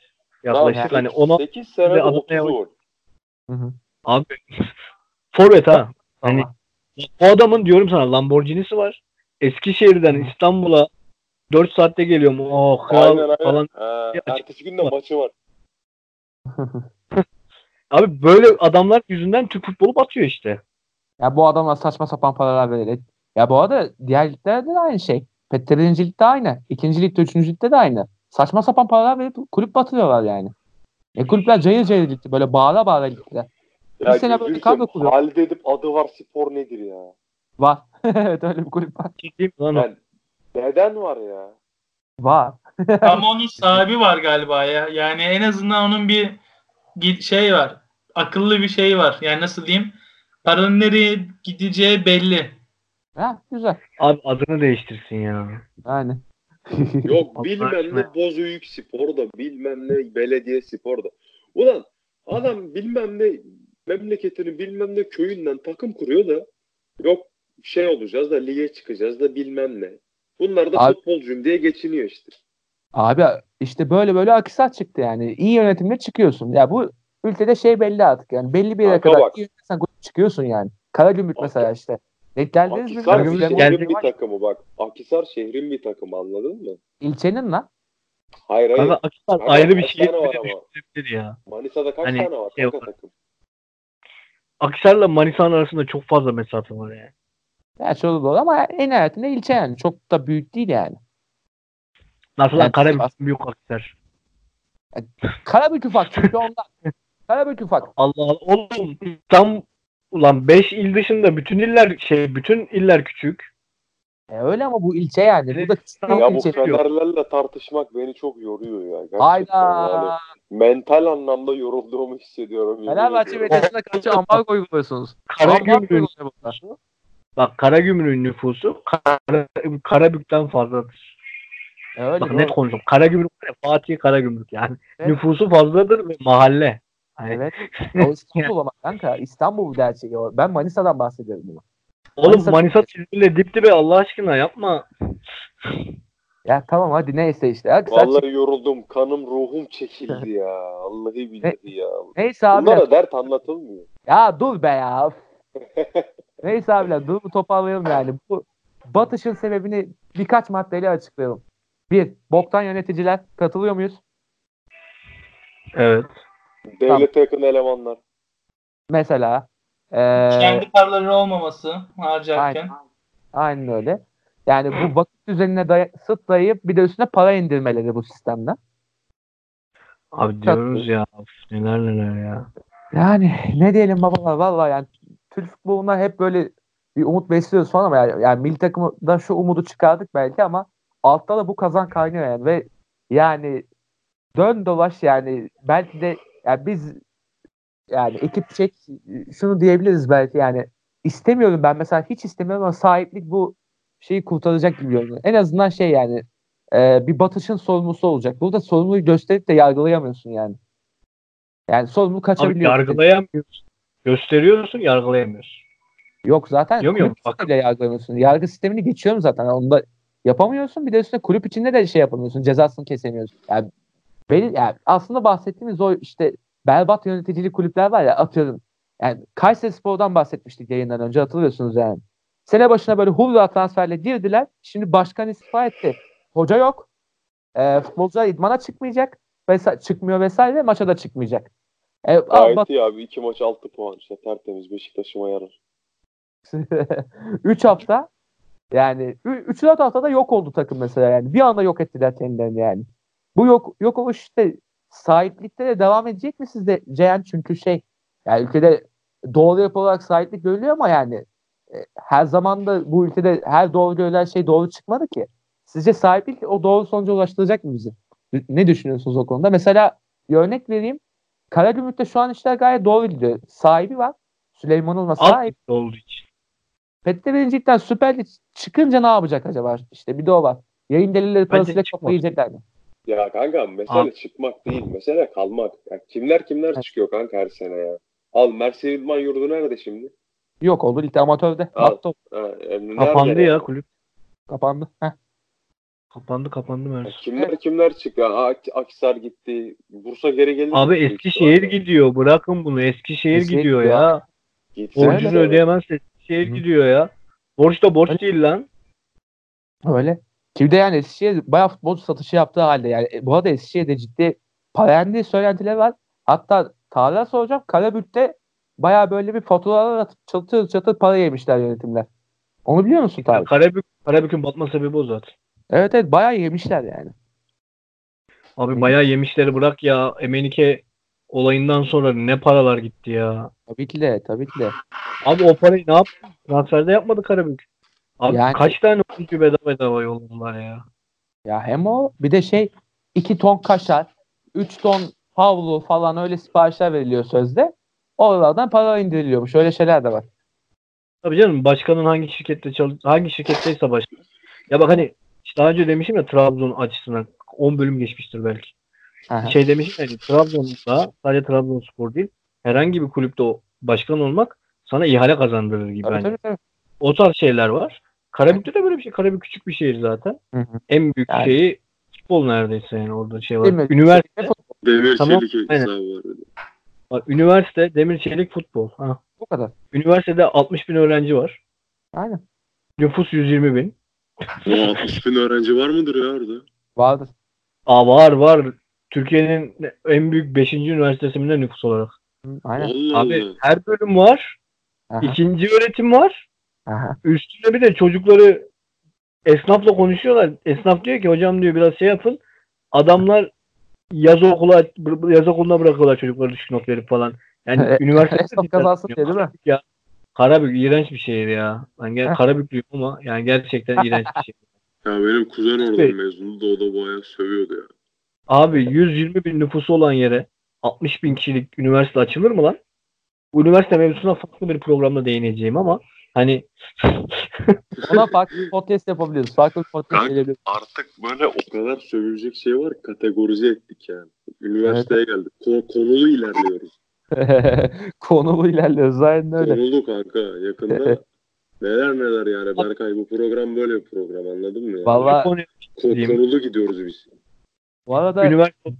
Yaklaşık Ya, hani ona 8 senede Ve 30 Adana'ya- gol. Hı hı. abi forvet ha. Hani o adamın diyorum sana Lamborghini'si var. Eskişehir'den İstanbul'a 4 saatte geliyorum. Oh kral Aynen aynen. falan. Ee, ertesi gün de maçı var. <laughs> Abi böyle adamlar yüzünden Türk futbolu batıyor işte. Ya bu adamlar saçma sapan paralar verilir. Ya bu arada diğer liglerde de aynı şey. Birinci ligde aynı. İkinci ligde, üçüncü ligde de aynı. Saçma sapan paralar verip kulüp batırıyorlar yani. E kulüpler cayır cayır gitti. Böyle bağıra bağıra gittiler. Ya Bir sene böyle kadro seveyim, kuruyor. Halide edip adı var spor nedir ya? Var. <laughs> evet öyle bir kulüp var. Mi lan? Yani neden var ya? Var. <laughs> Ama onun sahibi var galiba ya. Yani en azından onun bir şey var. Akıllı bir şey var. Yani nasıl diyeyim? Paranın nereye gideceği belli. Ha, güzel. Abi adını değiştirsin ya. Yani. <laughs> Yok bilmem ne Bozüyük spor da bilmem ne belediye spor da. Ulan adam bilmem ne memleketinin bilmem ne köyünden takım kuruyor da yok şey olacağız da lige çıkacağız da bilmem ne. Bunlar da Abi- futbolcuyum diye geçiniyor işte. Abi işte böyle böyle akisat çıktı yani. İyi yönetimle çıkıyorsun. Ya bu ülkede şey belli artık yani. Belli bir yere Kanka kadar bak. iyi yönetirsen çıkıyorsun yani. Karagümrük mesela işte. Geldiniz mi? Bilmiyorum. şehrin bir takımı bak. Akisar şehrin bir takımı anladın mı? İlçenin lan. Hayır hayır. Kanka Akisar Kanka, ayrı bir şey düşünebilir ya. Manisa'da kaç Hani tane var şey kanka var. takım? Akisar'la Manisa'nın arasında çok fazla mesafe var yani. Ya çok doğru ama en nihayetinde ilçe yani. Çok da büyük değil yani. Nasıl Yani lan Karabük büyük Akisar. Karabük ufak çünkü ondan. <laughs> Karabük ufak. Allah Allah. Oğlum tam ulan 5 il dışında bütün iller şey bütün iller küçük. E öyle ama bu ilçe yani. Bu da küçük bir Ya bu. Fenerlerle tartışmak beni çok yoruyor ya. Gerçekten Hayda. yani. Mental anlamda yorulduğumu hissediyorum. Fenerbahçe medyasına karşı ambargo uyguluyorsunuz. Uyguluyor bunlar. bak Karagümrük'ün nüfusu Kara, Karabük'ten fazladır. E öyle Bak doğru. net konuşalım. Karagümrük Fatih Karagümrük yani. Evet. Nüfusu fazladır ve mahalle. Hani, Evet. <laughs> O İstanbul ama kanka. İstanbul gerçeği. Ben Manisa'dan bahsediyorum bunu. Oğlum Manisa- Manisa İzmir'le dip dibe Allah aşkına yapma. Ya tamam hadi neyse işte. Hadi sen Vallahi yoruldum. Kanım ruhum çekildi ya. Vallahi billahi ya. Neyse abi. Bunlara dert anlatılmıyor. Ya dur be ya. <laughs> Neyse abiler durumu toparlayalım yani. Bu batışın sebebini birkaç maddeyle açıklayalım. Bir, boktan yöneticiler. Katılıyor muyuz? Evet. Devlete yakın elemanlar. Mesela. Ee, Kendi paraları olmaması harcarken. aynen, aynen öyle. Yani bu vakit düzenine day- sıt dayayıp bir de üstüne para indirmeleri bu sistemden. Abi diyoruz ya of, neler neler ya. Yani ne diyelim babalar vallahi yani Türk futboluna hep böyle bir umut besliyoruz falan ama yani, yani milli takımda şu umudu çıkardık belki ama altta da bu kazan kaynıyor yani ve yani dön dolaş yani belki de yani biz yani ekip çek şunu diyebiliriz belki yani istemiyorum ben mesela hiç istemiyorum ama sahiplik bu şeyi kurtaracak gibi görünüyor. En azından şey yani e, bir batışın sorumlusu olacak. Burada sorumluluğu gösterip de yargılayamıyorsun yani. Yani sorumlu Abi kaçabiliyorsun. yargılayamıyorsun. Gösteriyorsun yargılayamıyorsun. Yok zaten Diyorum kulüp bak- bile yargılamıyorsun. Yargı sistemini geçiyorum zaten. Onu da yapamıyorsun. Bir de üstüne kulüp içinde de şey yapamıyorsun. Cezasını kesemiyorsun. Yani, benim, yani aslında bahsettiğimiz o işte berbat yöneticili kulüpler var ya atıyorum. Yani Kayseri Spor'dan bahsetmiştik yayından önce hatırlıyorsunuz yani. Sene başına böyle hurra transferle girdiler. Şimdi başkan istifa etti. Hoca yok. E, futbolcular idmana çıkmayacak. Vesa- çıkmıyor vesaire. Maça da çıkmayacak. E, Gayet bak- iyi abi. iki maç 6 puan. işte tertemiz Beşiktaş'ıma yarar. <laughs> 3 hafta yani 3-4 haftada yok oldu takım mesela yani. Bir anda yok ettiler kendilerini yani. Bu yok yok oluş işte sahiplikte de devam edecek mi sizde Ceyhan? Çünkü şey yani ülkede doğru yapı olarak sahiplik görülüyor ama yani e, her zaman da bu ülkede her doğru görülen şey doğru çıkmadı ki. Sizce sahiplik o doğru sonuca ulaştıracak mı bizi? Ne düşünüyorsunuz o konuda? Mesela bir örnek vereyim. Karagümrük'te şu an işler gayet doğru gidiyor. Sahibi var. Süleyman Alt sahip. olduğu için. Fethi Birincilik'ten Süper Lig çıkınca ne yapacak acaba? İşte bir de o var. Yayın delilleri parasıyla kafayı yiyecekler mi? Ya kanka mesele Abi. çıkmak değil. Mesele kalmak. Ya kimler kimler çıkıyor kanka her sene ya. Al Mersin İdman Yurdu nerede şimdi? Yok oldu ligde amatörde. Al. Ha, yani nerede Kapandı yani? ya kulüp. Kapandı. Heh. Kapandı kapandı Ya Mersin. Kimler kimler çıktı? Ak- Akhisar gitti. Bursa geri gelir. Abi? Eskişehir gidiyor. Bırakın bunu. Eskişehir Eskişehir gidiyor ya. Gitsin. Borcunu de. ödeyemezse Eskişehir Hı. gidiyor ya. Borç da borç Öyle. değil lan. Öyle. Ki de yani Eskişehir bayağı futbolcu satışı yaptığı halde yani e, bu arada Eskişehir'de ciddi parendi söylentiler var. Hatta tarihler soracağım. Karabük'te bayağı böyle bir faturalar atıp çatır çatır para yemişler yönetimler. Onu biliyor musun Tarık? Karabük, Karabük'ün batma sebebi o zaten. Evet evet bayağı yemişler yani. Abi bayağı yemişleri bırak ya. Emenike olayından sonra ne paralar gitti ya. Tabii ki de tabii ki de. Abi o parayı ne yaptı? Transferde yapmadı Karabük. Abi Yani- kaç tane oyuncu bedava bedava yolladılar ya. Ya hem o bir de şey 2 ton kaşar, 3 ton havlu falan öyle siparişler veriliyor sözde. Oralardan para indiriliyormuş. Öyle şeyler de var. Tabii canım başkanın hangi şirkette çalış hangi şirketteyse başkan. Ya bak hani işte daha önce demişim ya Trabzon açısından 10 bölüm geçmiştir belki. Aha. Şey demişim yani Trabzon'da sadece Trabzonspor değil herhangi bir kulüpte başkan olmak sana ihale kazandırır gibi Tabii, bence. tabii, tabii. O tarz şeyler var. Karabük'te de böyle bir şey. Karabük küçük bir şehir zaten. Hı hı. En büyük Yani- şeyi futbol neredeyse yani orada şey var. Mi? Üniversite, Demir Tamam, Çelik aynen. var. bak, üniversite Demir Çelik futbol. Ha. Bu kadar. Üniversitede 60 bin öğrenci var. Aynen. Nüfus 120 bin. Ama 60 bin öğrenci var mıdır ya orada? Vardır. Aa var var. Türkiye'nin en büyük 5. üniversitesi mi ne nüfus olarak. Aynen. Allah Abi Allah. her bölüm var. Aha. ikinci öğretim var. Aha. Üstüne bir de çocukları esnafla konuşuyorlar. Esnaf diyor ki hocam diyor biraz şey yapın. Adamlar yaz okula yaz okuluna bırakıyorlar çocukları düşük not verip falan. Yani üniversite Esnaf kazansın diye değil mi? Ya Karabük iğrenç bir şehir ya. Ben gel. Karabüklüyüm ama yani gerçekten iğrenç bir şehir. <laughs> Ya benim kuzen oradan Şey- mezundu da o da bayağı sövüyordu ya. Abi 120 bin nüfusu olan yere 60 bin kişilik üniversite açılır mı lan? Bu üniversite mevzusuna farklı bir programda değineceğim ama hani <laughs> Ona farklı podcast yapabiliriz. Farklı podcast Kanka. gelebilir. Artık böyle o kadar sövülecek şey var kategorize ettik yani. Üniversiteye geldik. Ko- konulu ilerliyoruz. <laughs> Konulu ilerliyoruz. Aynen öyle. Konulu kanka. Yakında neler neler yani. Berkay bu program böyle bir program anladın mı? ya? Vallahi konuya Ko- diyeyim. konulu gidiyoruz biz. bu arada üniversite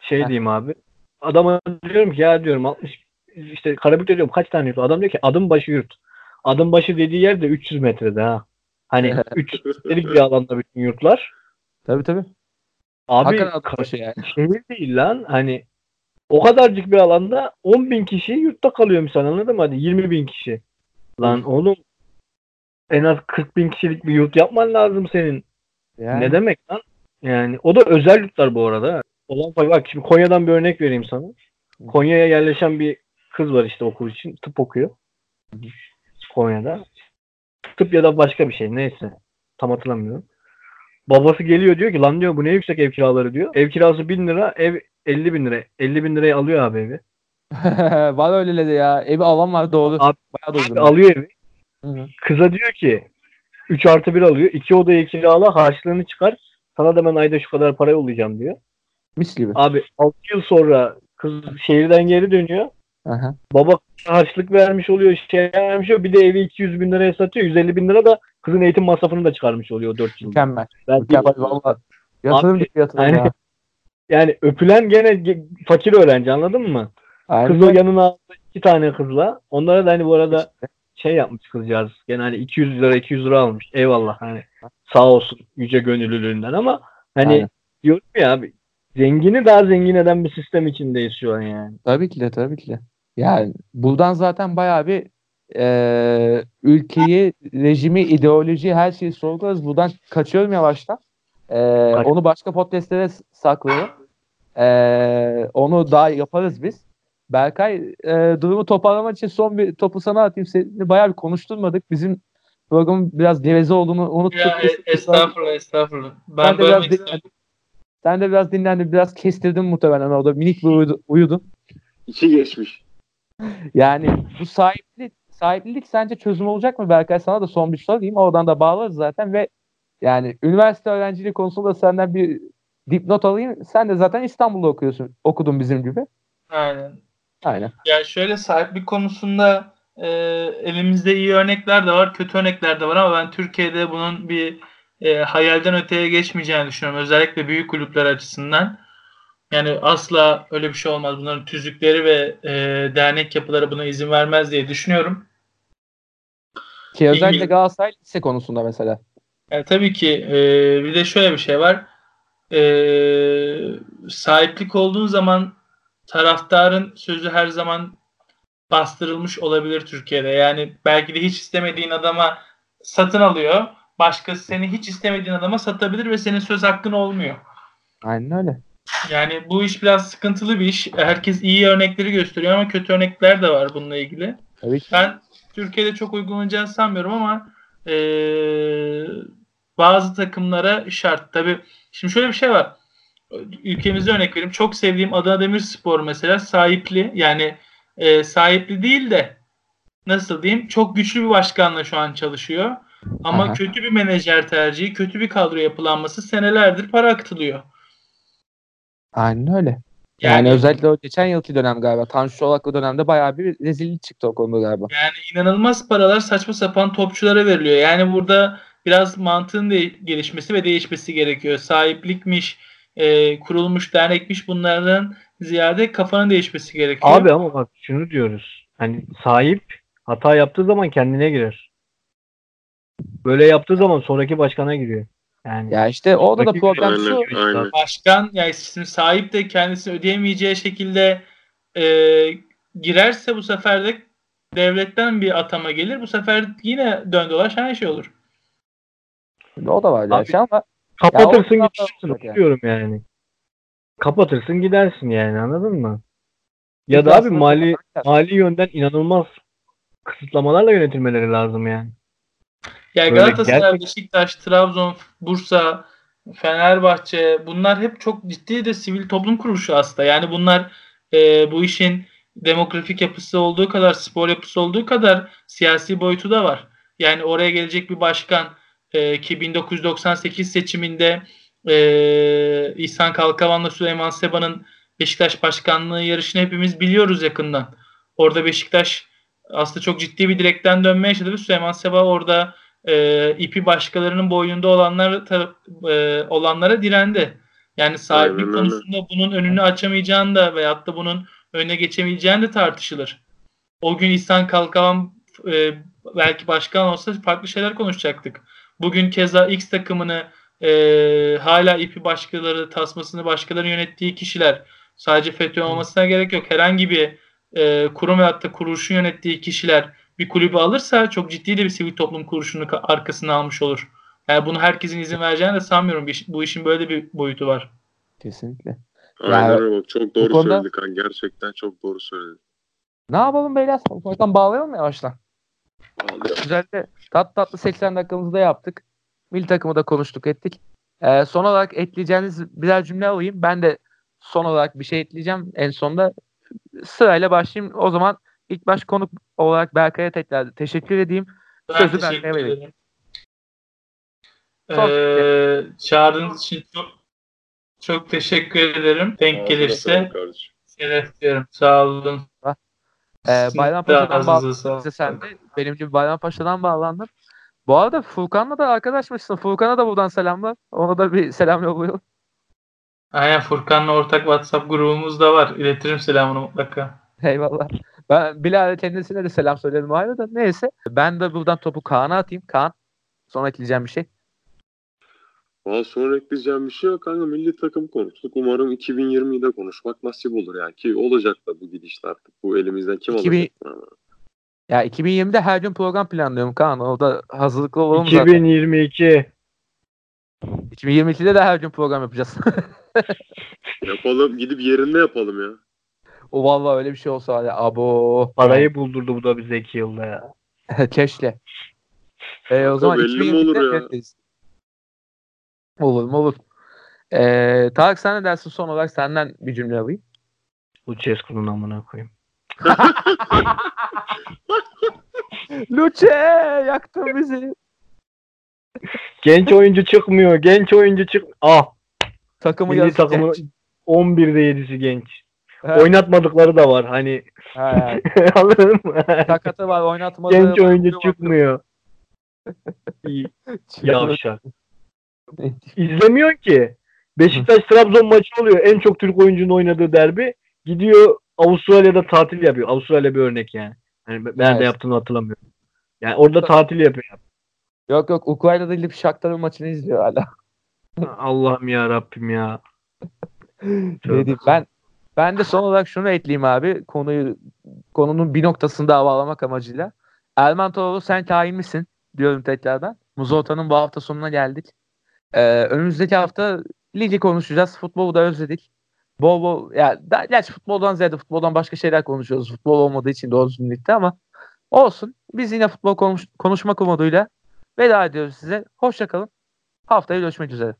şey diyeyim abi. Adama diyorum ki ya diyorum 60 işte Karabük'te diyorum kaç tane yurt? Adam diyor ki adım başı yurt. Adım başı dediği yer de 300 metrede ha. Hani 300 metrelik bir alanda bütün yurtlar. tabii tabii. Abi Hakikaten adım Kar- başı yani. şehir değil lan. Hani o kadarcık bir alanda 10 bin kişi yurtta kalıyormuş sen anladın mı? Hadi 20 bin kişi. Lan oğlum en az 40 bin kişilik bir yurt yapman lazım senin. Yani. Ne demek lan? Yani o da özel yurtlar bu arada. Olan bak şimdi Konya'dan bir örnek vereyim sana. Konya'ya yerleşen bir kız var işte okul için. Tıp okuyor. Konya'da. Tıp ya da başka bir şey neyse. Tam hatırlamıyorum. Babası geliyor diyor ki lan diyor bu ne yüksek ev kiraları diyor. Ev kirası 1000 lira ev 50 bin lira. 50 bin liraya alıyor abi evi. <laughs> var öyle de ya. Evi alan var doğru. Abi- Bayağı doğru. alıyor evi. Hı hı. Kıza diyor ki 3 artı 1 alıyor. 2 odayı kirala harçlığını çıkar. Sana da ben ayda şu kadar para yollayacağım diyor. Mis gibi. Abi 6 yıl sonra kız şehirden geri dönüyor. Aha. Baba harçlık vermiş oluyor, şey vermiş oluyor. Bir de evi 200 bin liraya satıyor. 150 bin lira da kızın eğitim masrafını da çıkarmış oluyor 4 yılda. Mükemmel. Ben Mükemmel valla. Yatırım gibi yatırım yani- ya. Yani öpülen gene ge- fakir öğrenci anladın mı? Aynen. Kız o yanına aldı iki tane kızla. Onlara da hani bu arada şey yapmış kızcağız. Gene hani 200 lira 200 lira almış. Eyvallah hani sağ olsun yüce gönüllülüğünden ama hani Aynen. diyorum ya abi zengini daha zengin eden bir sistem içindeyiz şu an yani. Tabii ki de tabii ki de. Yani buradan zaten bayağı bir eee, ülkeyi, rejimi, ideoloji her şeyi sorgularız. Buradan kaçıyorum yavaştan. Eee, Kaç. onu başka podcastlere s- saklıyorum. Eee, onu daha yaparız biz. Berkay eee, durumu toparlamak için son bir topu sana atayım. Seni bayağı bir konuşturmadık. Bizim programın biraz geveze olduğunu unuttuk. Ya e- estağfurullah estağfurullah. Ben, Ben de biraz dinlendim. Sen de biraz dinlendin. Biraz kestirdin muhtemelen orada. Minik bir uyudu, uyudun. İçi geçmiş. Yani bu sahiplik sahiplilik sence çözüm olacak mı Berkay? Sana da son bir sorayım. Oradan da bağlarız zaten ve yani üniversite öğrenciliği konusunda senden bir dipnot alayım. Sen de zaten İstanbul'da okuyorsun. Okudun bizim gibi. Aynen. Aynen. Ya şöyle sahiplik konusunda e, elimizde iyi örnekler de var, kötü örnekler de var ama ben Türkiye'de bunun bir e, hayalden öteye geçmeyeceğini düşünüyorum. Özellikle büyük kulüpler açısından. Yani asla öyle bir şey olmaz. Bunların tüzükleri ve e, dernek yapıları buna izin vermez diye düşünüyorum. Ki özellikle İngiliz- Galatasaray lise konusunda mesela. Yani tabii ki e, bir de şöyle bir şey var. E, sahiplik olduğun zaman taraftarın sözü her zaman bastırılmış olabilir Türkiye'de. Yani belki de hiç istemediğin adama satın alıyor. Başkası seni hiç istemediğin adama satabilir ve senin söz hakkın olmuyor. Aynen öyle. Yani bu iş biraz sıkıntılı bir iş. Herkes iyi örnekleri gösteriyor ama kötü örnekler de var bununla ilgili. Tabii ki. Ben Türkiye'de çok uygulanacağını sanmıyorum ama eee, bazı takımlara şart. Tabii şimdi şöyle bir şey var. Ülkemizde örnek vereyim. Çok sevdiğim Adana Demirspor mesela sahipli yani eee, sahipli değil de nasıl diyeyim çok güçlü bir başkanla şu an çalışıyor. Ama Aha. kötü bir menajer tercihi, kötü bir kadro yapılanması senelerdir para akıtılıyor. Aynen öyle. Yani, özellikle o geçen yılki dönem galiba. Tanju Çolak'lı dönemde bayağı bir rezillik çıktı o konuda galiba. Yani inanılmaz paralar saçma sapan topçulara veriliyor. Yani burada biraz mantığın de gelişmesi ve değişmesi gerekiyor. Sahiplikmiş, e, kurulmuş dernekmiş bunlardan ziyade kafanın değişmesi gerekiyor. Abi ama bak şunu diyoruz. Hani sahip hata yaptığı zaman kendine girer. Böyle yaptığı zaman sonraki başkana giriyor. Yani Ya işte orada da problem Aynen, şu. aynen. Başkan yani şimdi sahip de kendisini ödeyemeyeceği şekilde e, girerse bu sefer de devletten bir atama gelir. Bu sefer yine dön dolaş şey olur. O da var Abi- gerçi ama kapatırsın Ya gidersin yani. diyorum yani. Kapatırsın gidersin yani anladın mı? Ya da abi mali mali yönden inanılmaz kısıtlamalarla yönetilmeleri lazım yani. Yani Böyle Galatasaray, gerçek- Beşiktaş, Trabzon, Bursa, Fenerbahçe bunlar hep çok ciddi de sivil toplum kuruluşu aslında. Yani bunlar e, bu işin demografik yapısı olduğu kadar, spor yapısı olduğu kadar siyasi boyutu da var. Yani oraya gelecek bir başkan e, ki 1998 seçiminde e, İhsan Kalkavan'la Süleyman Seba'nın Beşiktaş başkanlığı yarışını hepimiz biliyoruz yakından. Orada Beşiktaş aslında çok ciddi bir direkten dönme yaşadı ve Süleyman Seba orada e, ipi başkalarının boynunda olanlar e, olanlara direndi. Yani sahiplik Aynen öyle. konusunda bunun önünü açamayacağını da veyahut da bunun önüne geçemeyeceğini de tartışılır. O gün İhsan Kalkavan e, belki başkan olsa farklı şeyler konuşacaktık. Bugün keza X takımını e, hala ipi başkaları, tasmasını başkaları yönettiği kişiler sadece FETÖ olmasına gerek yok. Herhangi bir e, kurum veyahut da kuruluşun yönettiği kişiler bir kulübü alırsa çok ciddi de bir sivil toplum kuruluşunu ka- arkasına almış olur. Yani bunu herkesin izin vereceğini de sanmıyorum. Bu işin böyle bir boyutu var. Kesinlikle. Aynen Ya, öyle bak. Çok doğru konuda- söyledik kan. Gerçekten çok doğru söyledin. Ne yapalım beyler? Ufaktan bağlayalım mı yavaştan? Vallahi. Güzel de tat tatlı 80 dakikamızı da yaptık. Milli takımı da konuştuk ettik. Ee, son olarak ekleyeceğiniz birer cümle alayım. Ben de son olarak bir şey ekleyeceğim. En sonda sırayla başlayayım. O zaman ilk baş konuk olarak Berkay'a tekrar teşekkür edeyim. Ben Sözü Berkay'a vereyim. Ee, çağırdığınız için çok çok teşekkür ederim. Denk Ağzına gelirse şeref diyorum. Sağ olun. Ee, Bayrampaşa'dan bağlandın sen de. Benim gibi Bayrampaşa'dan bağlandın. Bu arada Furkan'la da arkadaşmışsın. Furkan'a da buradan selamlar. Ona da bir selam yolluyorum. Aynen Furkan'la ortak WhatsApp grubumuz da var. İletirim selamını mutlaka. Eyvallah. Ben Bilal'e kendisine de selam söyledim o ayrı da. Neyse. Ben de buradan topu Kaan'a atayım. Kaan. Sonra ekleyeceğim bir şey. Valla sonra ekleyeceğim bir şey yok kanka. Milli takım konuştuk. Umarım 2020'de konuşmak nasip olur yani. Ki olacak da bu gidişle artık. Bu elimizden kim 2000 alacak? Ya 2020'de her gün program planlıyorum Kaan. O da hazırlıklı olalım zaten. 2022 2022'de de her gün program yapacağız. <laughs> Yapalım. Gidip yerinde yapalım ya. O vallahi öyle bir şey olsa ya. Abo. parayı buldurdu bu da bize 2 yılda ya. <laughs> Keşke. Ee, o zaman belli mi 2020'de olur ya? Olur mu olur. Ee, Tarık sen ne dersin son olarak senden bir cümle alayım. Lucescu'nun amına koyayım. <laughs> Luce yaktın bizi. Genç oyuncu çıkmıyor. Genç oyuncu çık. Ah. Takımı Milli yazık takımı genç. 11'de 7'si genç. Evet. Oynatmadıkları da var. Hani Evet. <laughs> anladın mı? Sakatı var oynatmadı. Genç oyuncu çıkmıyor. <laughs> Yavşak. <laughs> İzlemiyor ki. Beşiktaş Trabzon maçı oluyor. En çok Türk oyuncunun oynadığı derbi. Gidiyor Avustralya'da tatil yapıyor. Avustralya bir örnek yani. Hani ben Evet. de yaptığını hatırlamıyorum. Yani orada tatil yapıyor. Yok yok Ukrayna'da Shakhtar'ın maçını izliyor hala. Allah'ım ya Rabbim ya. Ne diyeyim, ben ben de son olarak şunu ekleyeyim abi. Konuyu konunun bir noktasını daha bağlamak amacıyla. Erman Toroğlu sen kain misin? Diyorum tekrardan. Muzota'nın bu hafta sonuna geldik. Ee, önümüzdeki hafta ligi konuşacağız. Futbolu da özledik. Bol bol ya da, gerçi futboldan ziyade futboldan başka şeyler konuşuyoruz. Futbol olmadığı için doğru düzgün ligde ama olsun. Biz yine futbol konuş, konuşmak umuduyla veda ediyoruz size. Hoşçakalın. Haftaya görüşmek üzere.